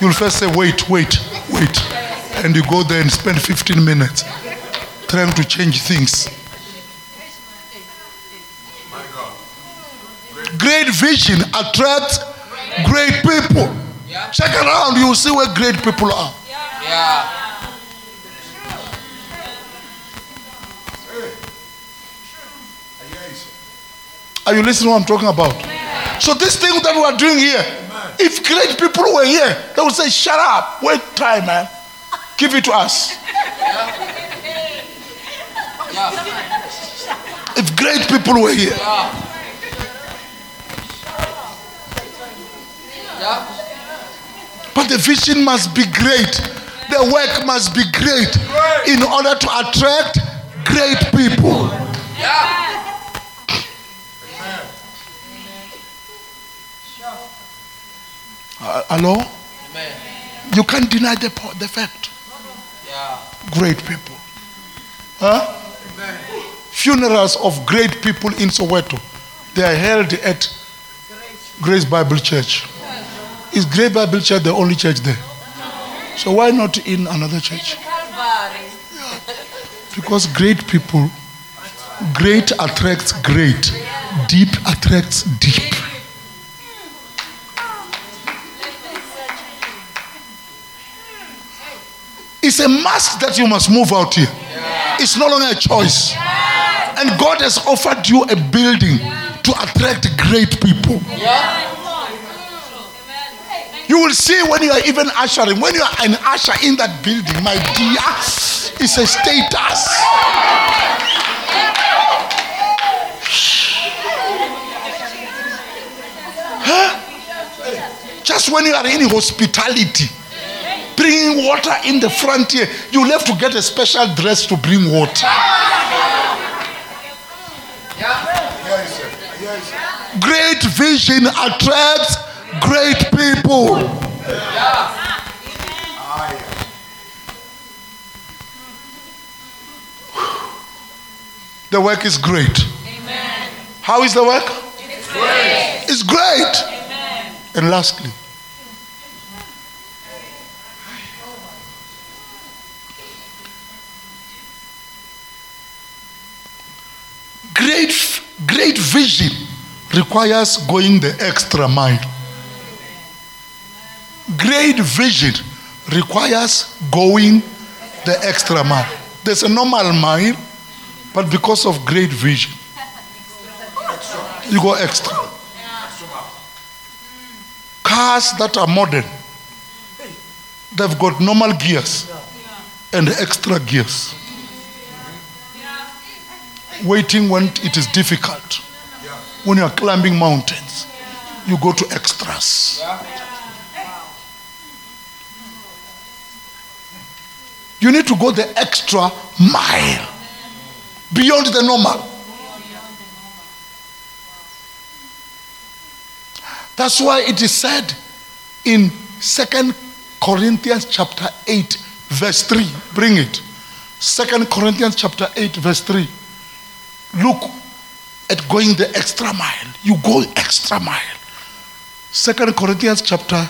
You'll first say, wait, wait, wait. And you go there and spend 15 minutes trying to change things. Great vision attracts great people. Check around, you'll see where great people are. Yeah. You. Are you listening to what I'm talking about? So, this thing that we are doing here, if great people were here, they would say, Shut up, wait time, man. Give it to us. Yeah. If great people were here. But the vision must be great. The work must be great in order to attract great people. Yeah. Uh, hello? Amen. You can't deny the, the fact. Great people. Huh? Funerals of great people in Soweto, they are held at Grace Bible Church. Is Grace Bible Church the only church there? So why not in another church? Because great people, great attracts great, deep attracts deep. It's a must that you must move out here. It's no longer a choice. And God has offered you a building to attract great people. Yeah. You will see when you are even ushering, when you are an usher in that building, my dear, it's a status. Huh? Just when you are in hospitality, bringing water in the frontier. you'll have to get a special dress to bring water. I hear you, sir. I hear you, sir. Great vision attracts great people. The work is great. How is the work? It's great. It's great. And lastly, great great vision requires going the extra mile. Great vision requires going the extra mile. There's a normal mile, but because of great vision, you go extra. Cars that are modern, they've got normal gears and extra gears. Waiting when it is difficult. When you are climbing mountains, you go to extras. You need to go the extra mile beyond the normal. That's why it is said in Second Corinthians chapter 8, verse 3. Bring it. Second Corinthians chapter 8, verse 3. Look at going the extra mile. You go extra mile. Second Corinthians chapter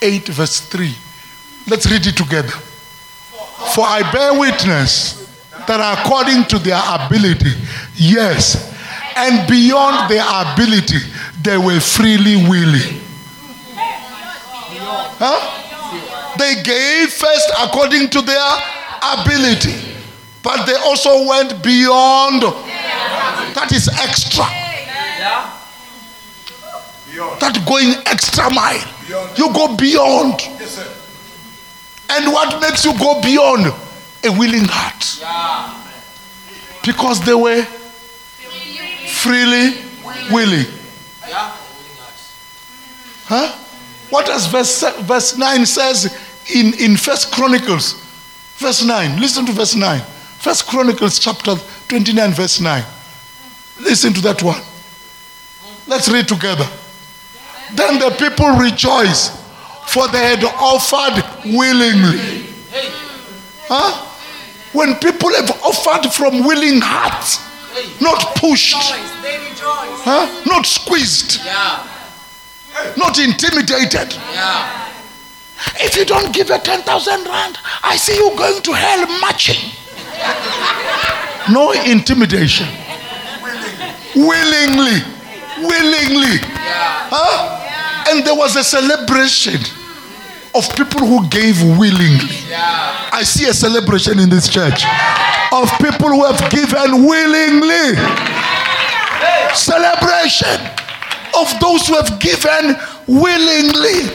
8, verse 3. Let's read it together. For I bear witness that according to their ability, yes, and beyond their ability, they were freely willing. Huh? They gave first according to their ability, but they also went beyond. That is extra. Yeah. That going extra mile. Beyond. You go beyond. Yes, sir. And what makes you go beyond? A willing heart. Yeah. Because they were freely willing. Yeah. Huh? What does verse, verse 9 says in, in First Chronicles? Verse 9. Listen to verse 9. First Chronicles chapter 29, verse 9. Listen to that one. Let's read together. Then the people rejoiced, for they had offered willingly. Huh? When people have offered from willing hearts, not pushed, Rejoice. Rejoice. huh? not squeezed, not intimidated. If you don't give a 10,000 rand, I see you going to hell marching. No intimidation. Willingly. Willingly. Huh? And there was a celebration of people who gave willingly. Yeah. I see a celebration in this church of people who have given willingly. Celebration of those who have given willingly.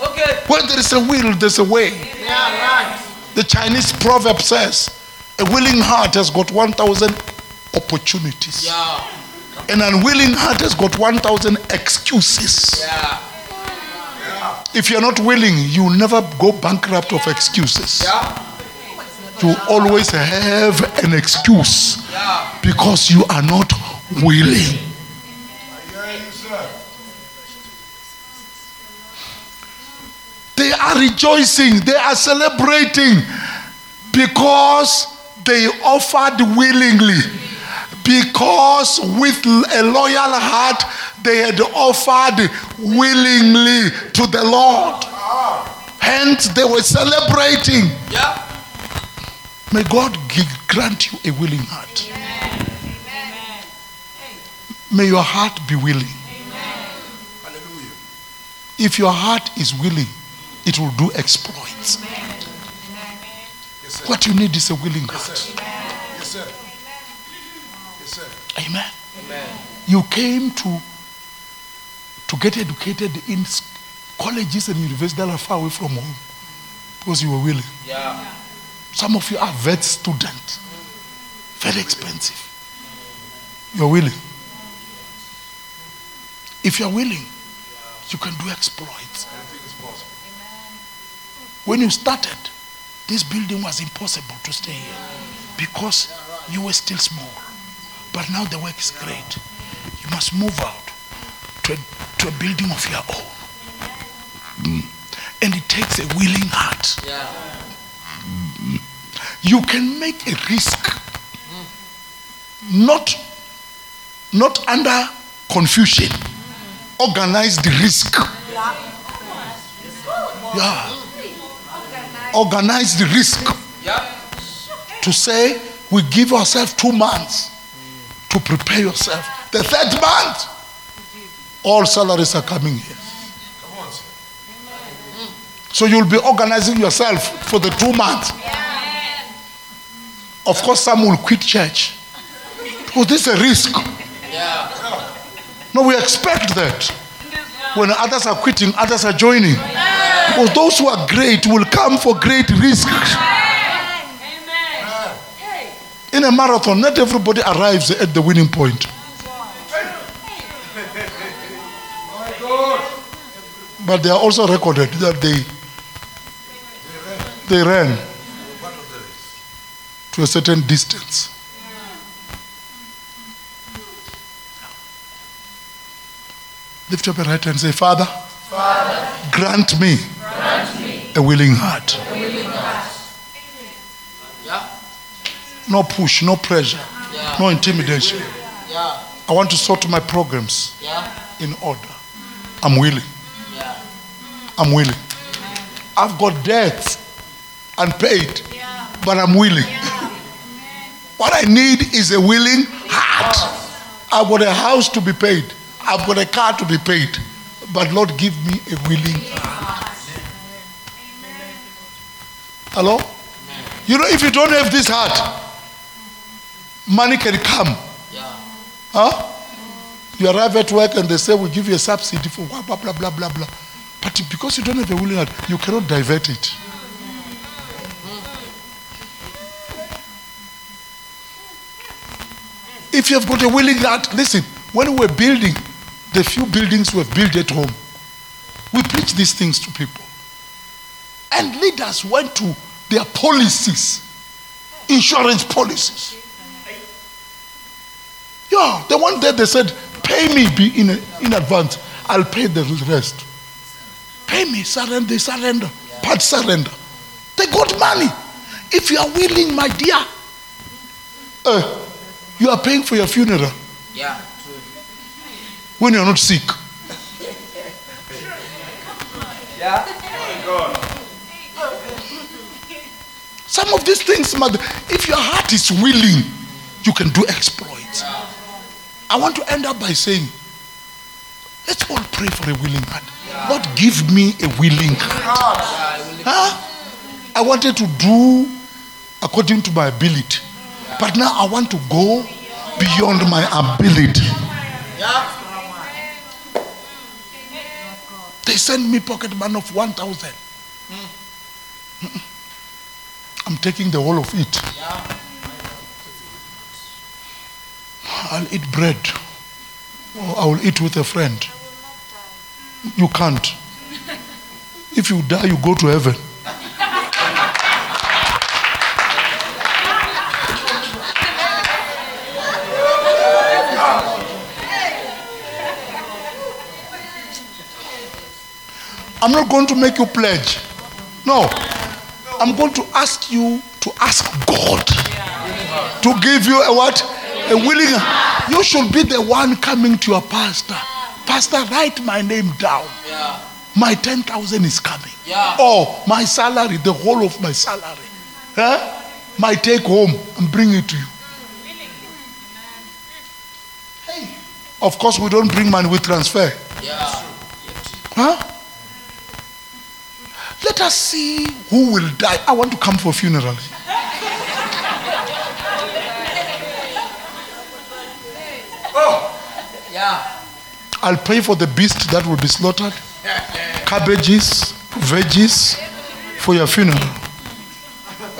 Okay. Where there is a will, there's a way. Yeah, right. The Chinese proverb says, a willing heart has got 1,000 opportunities. Yeah. An unwilling heart has got 1,000 excuses. Yeah. If you're not willing, you never go bankrupt of excuses. Yeah. You always have an excuse Yeah. because you are not willing. Yeah. They are rejoicing, they are celebrating because they offered willingly. Because with a loyal heart, they had offered willingly to the Lord. Hence, they were celebrating. Yeah. May God grant you a willing heart. May your heart be willing. Hallelujah. If your heart is willing, it will do exploits. Sir. What you need is a willing heart. Yes. Yes, sir. Amen. Amen. You came to to get educated in colleges and universities that are far away from home because you were willing. Yeah. Some of you are vet students, very expensive. You're willing. If you're willing, you can do exploits. Anything is possible. When you started, this building was impossible to stay here because you were still small. But now the work is great. You must move out to a, to a building of your own. Mm. And it takes a willing heart. Yeah. You can make a risk not not under confusion organize the risk yeah organize the risk Yeah. to say we give ourselves two months to prepare yourself the third month all salaries are coming here so you'll be organizing yourself for the two months of course some will quit church because this is a risk No, we expect that. When others are quitting, others are joining. Because those who are great will come for great risks. In a marathon, not everybody arrives at the winning point. But they are also recorded that they they ran to a certain distance. Lift up your right hand and say, Father, grant, me a willing heart. Yeah. No push, no pressure, Yeah. no intimidation. Yeah. I want to sort my programs Yeah. in order. I'm willing. Yeah. I'm willing. I've got debts unpaid, but I'm willing. What I need is a willing heart. I've got a house to be paid. I've got a car to be paid. But Lord, give me a willing heart. Hello? You know, if you don't have this heart, money can come. Yeah. Huh? You arrive at work and they say, we give you a subsidy for blah, blah, blah, blah, blah, blah. But because you don't have a willing heart, you cannot divert it. If you have got a willing heart, listen, when we were building the few buildings we have built at home, we preach these things to people. And leaders went to their policies, insurance policies. Yeah, the one day they said, pay me be in, in advance. I'll pay the rest. Pay me, surrender, they surrender. Part surrender. They got money. If you are willing, my dear, uh, you are paying for your funeral Yeah. True. when you're not sick. Yeah. Some of these things, mother, if your heart is willing, you can do exploits. I want to end up by saying, let's all pray for a willing heart. Lord, give me a willing heart. Huh? I wanted to do according to my ability, but now I want to go beyond my ability. Yeah. They send me pocket money of 1,000. Mm-mm. I'm taking the whole of it. I'll eat bread. Or I will eat with a friend. You can't. If you die, you go to heaven. I'm not going to make you pledge. No. I'm going to ask you to ask God to give you a what? A willing. You should be the one coming to your pastor. Pastor, write my name down. Yeah. My 10,000 is coming. Yeah. Or my salary, the whole of my salary. Huh? My take home and bring it to you. Hey. Of course, we don't bring money with transfer. Yeah. Huh? Let us see who will die. I want to come for funeral. Yeah. I'll pay for the beast that will be slaughtered, cabbages, veggies for your funeral,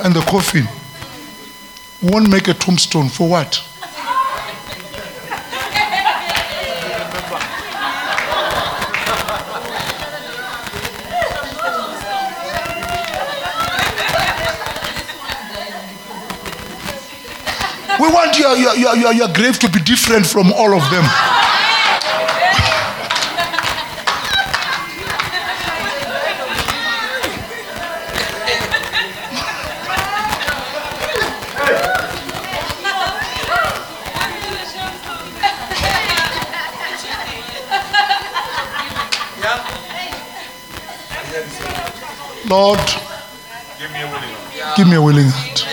and the coffin. Won't make a tombstone for what? your, your, your, your, your grave to be different from all of them. Lord, give me a willing heart.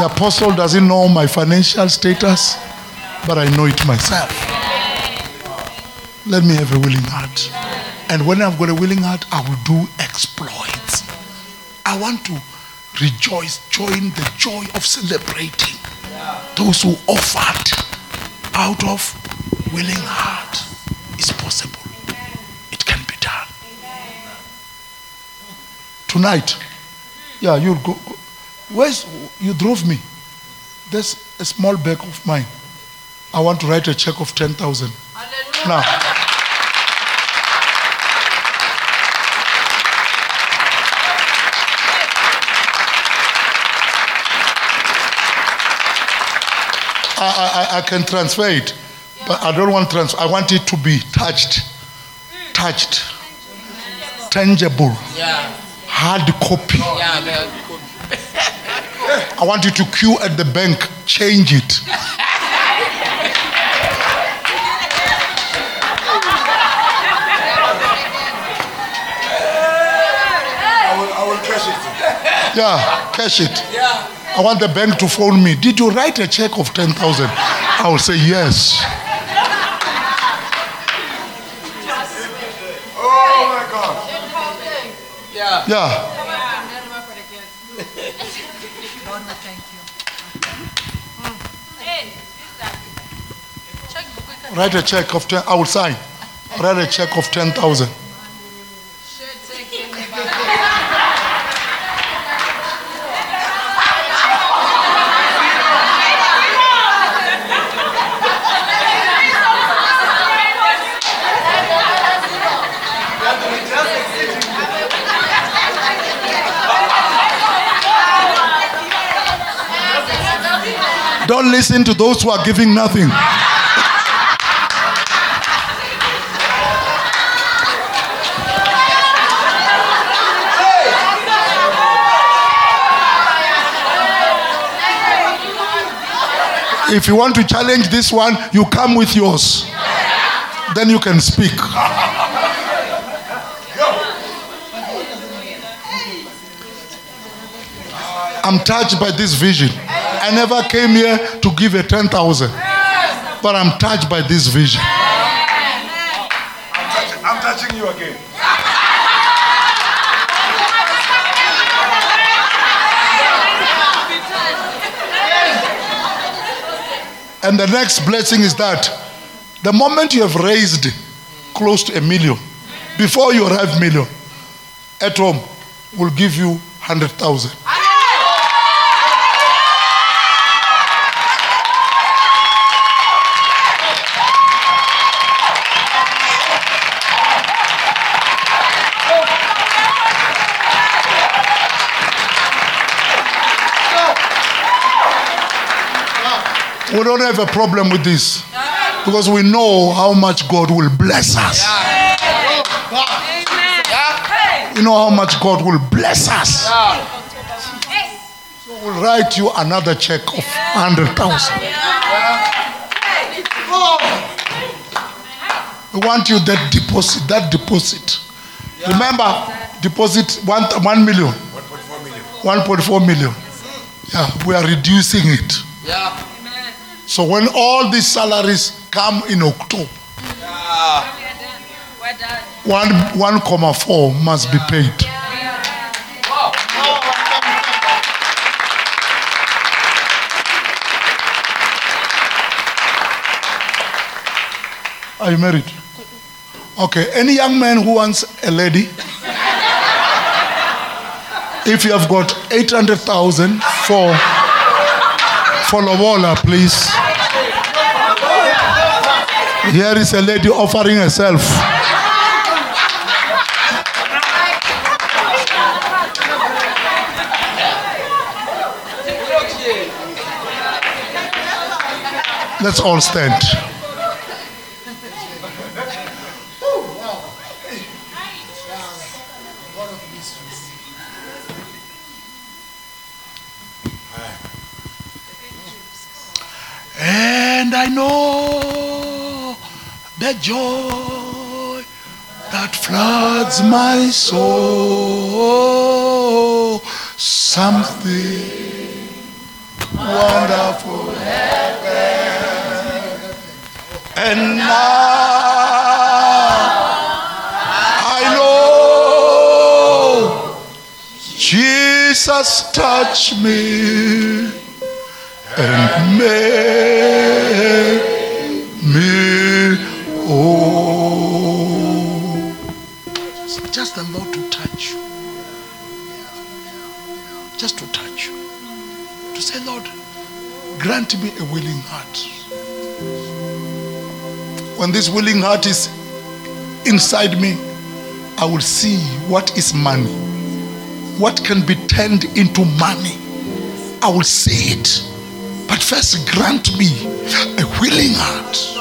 The apostle doesn't know my financial status, but I know it myself. Let me have a willing heart. And when I've got a willing heart, I will do exploits. I want to rejoice, join the joy of celebrating those who offered out of willing heart. It's possible. It can be done. Tonight, yeah, you'll go. Where's you drove me? There's a small bag of mine. I want to write a check of ten thousand. Now. I, I, I- I can transfer it, but I don't want transfer. I want it to be touched, touched, tangible, hard copy. Yeah. very good. I want you to queue at the bank, change it. I will, I will cash it. Yeah, cash it. Yeah. I want the bank to phone me. Did you write a check of 10,000? I will say yes. Oh my God. Yeah. Yeah. Write a check of 10. I will sign. Write a check of 10,000. Don't listen to those who are giving nothing. If you want to challenge this one, you come with yours. Then you can speak. I'm touched by this vision. I never came here to give a 10,000, but I'm touched by this vision. I'm touching you again. And the next blessing is that the moment you have raised close to a million, before you arrive million, at home will give you 100,000. We don't have a problem with this because we know how much God will bless us. You know how much God will bless us. So we'll write you another check of 100,000. We want you that deposit, that deposit. Remember, deposit one, 1 million. 1.4 million. 1.4 million. Yeah, we are reducing it. Yeah. So when all these salaries come in October, one one comma four must be paid. Are you married? Okay. Any young man who wants a lady? If you have got eight hundred thousand for for Lobola, please. Here is a lady offering herself. Let's all stand. Floods my soul. Something wonderful happened. And now I know Jesus touched me and made grant me a willing heart. When this willing heart is inside me, I will see what is money. What can be turned into money. I will see it. But first, grant me a willing heart.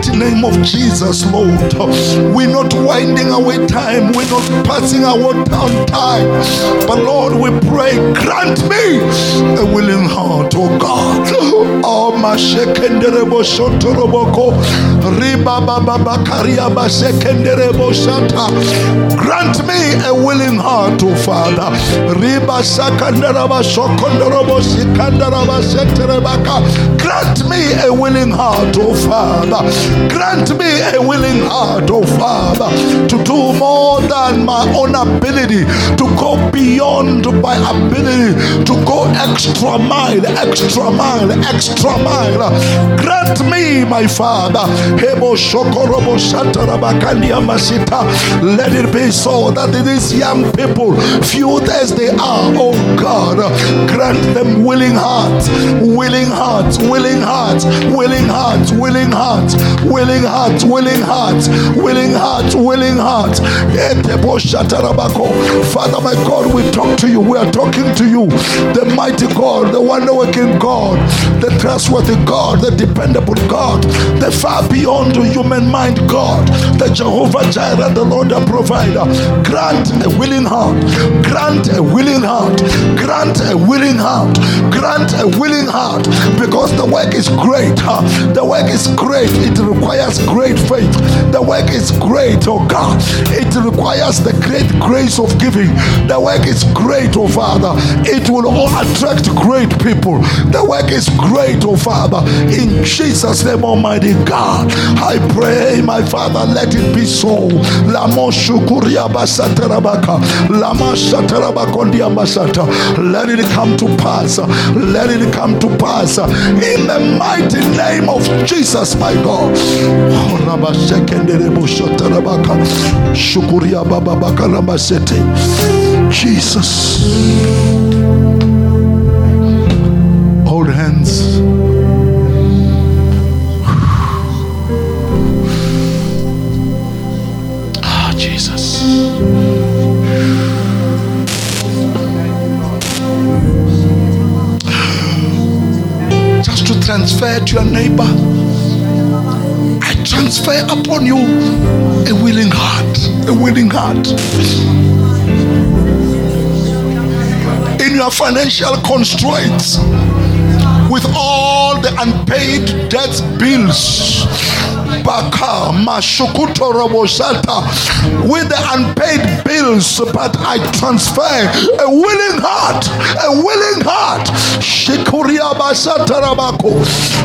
Mighty name of Jesus, Lord, we're not winding away time, we're not passing our down time, but Lord, we pray, grant me a willing heart, oh God. Oh, mashekenderebo shotoroboko, riba baba karia bashekenderebo shata. Grant me a willing heart, oh Father. Riba. Grant me a willing heart, oh Father. Grant me a willing heart, oh Father, to do more than my own ability, to go beyond my ability, to go extra mile, extra mile, extra mile. Grant me, my Father, let it be so that these young people, few as they are, oh God, grant them willing hearts, willing hearts, willing hearts, willing hearts, willing hearts, willing hearts, willing hearts, willing hearts, willing hearts. Shatarabako. Father, my God, we talk to you. We are talking to you, the mighty God, the wonder working God, the trustworthy God, the dependable God, the far beyond human mind God, the Jehovah Jireh, the Lord the provider. Grant a willing heart, grant a willing heart, grant a willing heart, grant a willing heart, because the work is great. uh, The work is great. It requires great faith. The work is great, oh God. It requires the great grace of giving. The work is great, oh Father. It will attract great people. The work is great, oh Father. In Jesus' name, Almighty God, I pray, my Father, let it be so. Shukuria. Let it come to pass. Let it come to pass. In the mighty name of Jesus, my God. Rabashekenderebo shatarabaka. Ramasete. Jesus. Hold hands. Ah, Jesus. Just to transfer to your neighbor, I transfer upon you a willing heart, a willing heart. In your financial constraints, with all the unpaid debt bills. With the unpaid bills, but I transfer a willing heart, a willing heart. Shikuria Basata Rabako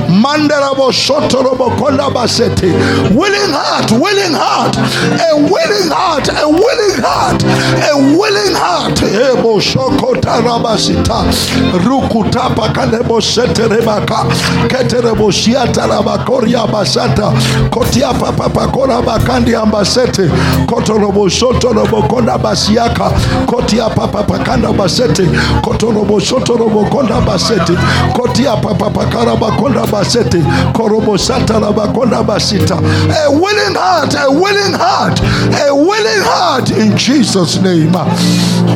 Mandarabo Shotorobo Konda Basete. Willing heart, willing heart, a willing heart, a willing heart, a willing heart. Ebo Shokota Rabasita Rukutapa Kanebo Seterebaka Keterebo Shiata Rabakoria Basata Kotia Papa Pakora Bakandi Ambasete Kotorobo Shotorobo Konda Basiaka Kotia Papa Pakanda Basete Kotorobo Shotorobo Konda Basete Kotia Papa Pakara Bakonda Basete Korobo Sata Rabakonda Basita A willing heart, a willing heart, a willing heart in Jesus' name.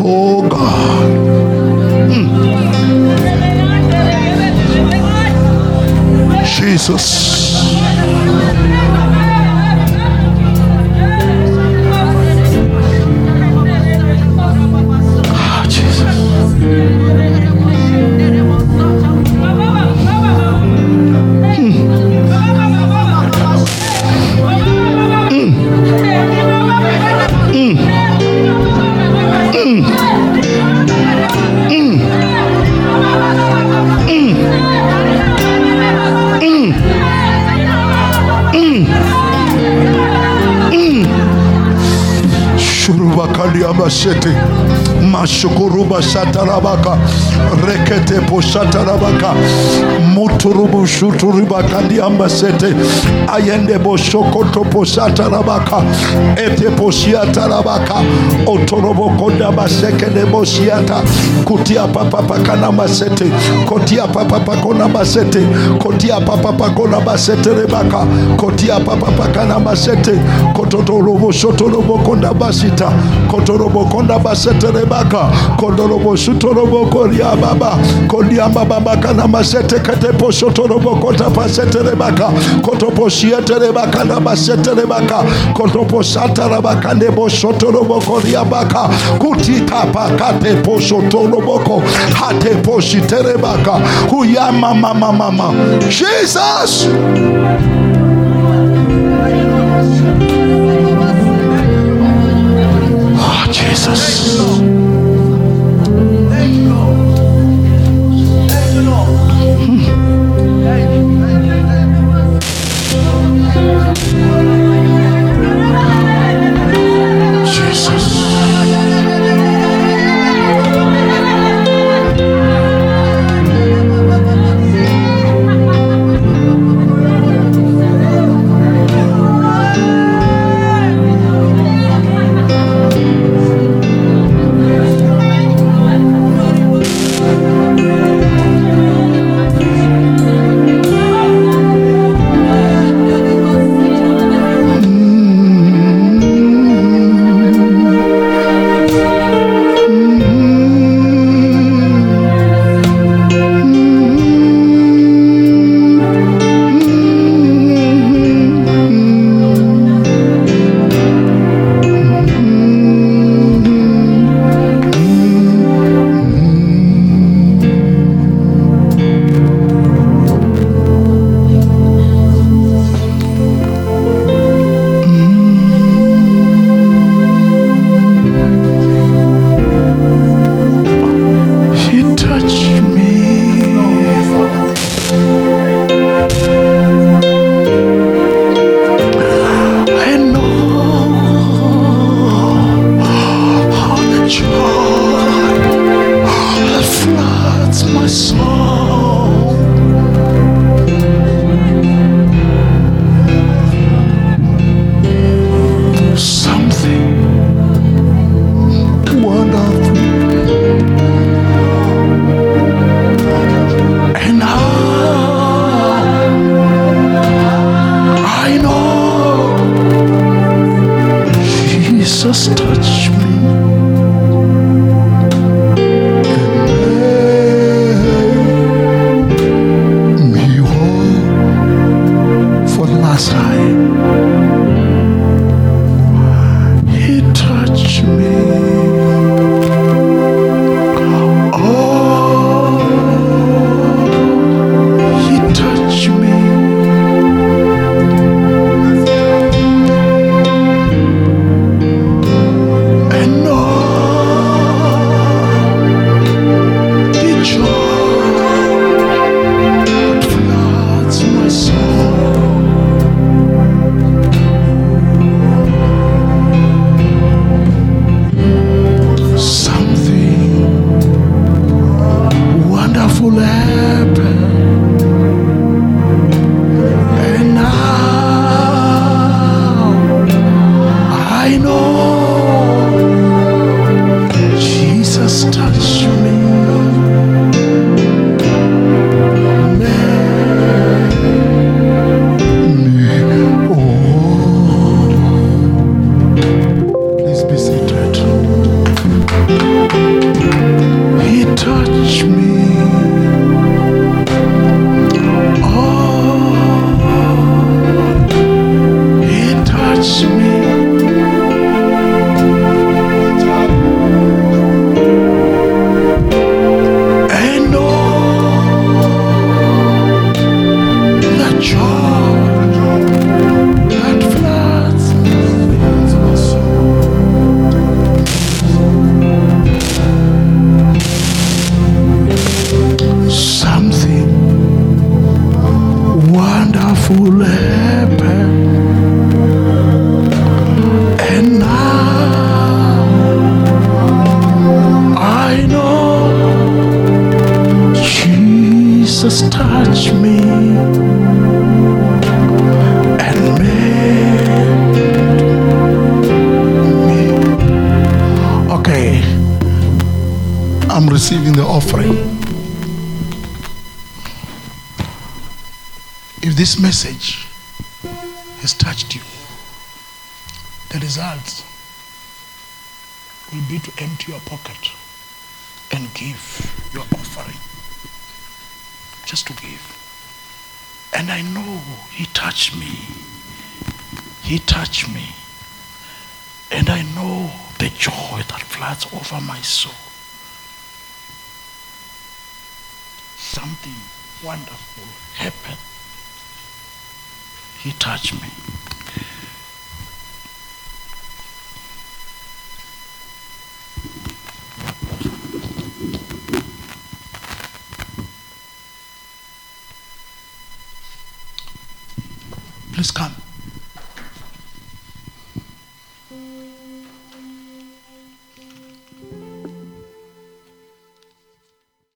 Oh God. Hmm. Jesus. Abashete mashukuruba shatarabaka rekete poshatarabaka muturubu shuturibakandi ambasete ayende boshokoto poshatarabaka ete poshiatarabaka otorobokonda basekene boshiata kutia papa pakana masete kotia papa pakona masete kotia papa pakona masete rebaka kotia papa pakana masete kototorobo shotorobo konda basita kotorobo konda basete rebaka kondorobo shutorobo koria baba kodia baba bakana masete ketepo shotorobo kota pasete rebaka kotopo shiete rebaka na basete rebaka kotopo shata rebaka nebo shotorobo koria baka kutika pakate po shotorobo ko hate po shiterebaka huyama mama mama. Jesus message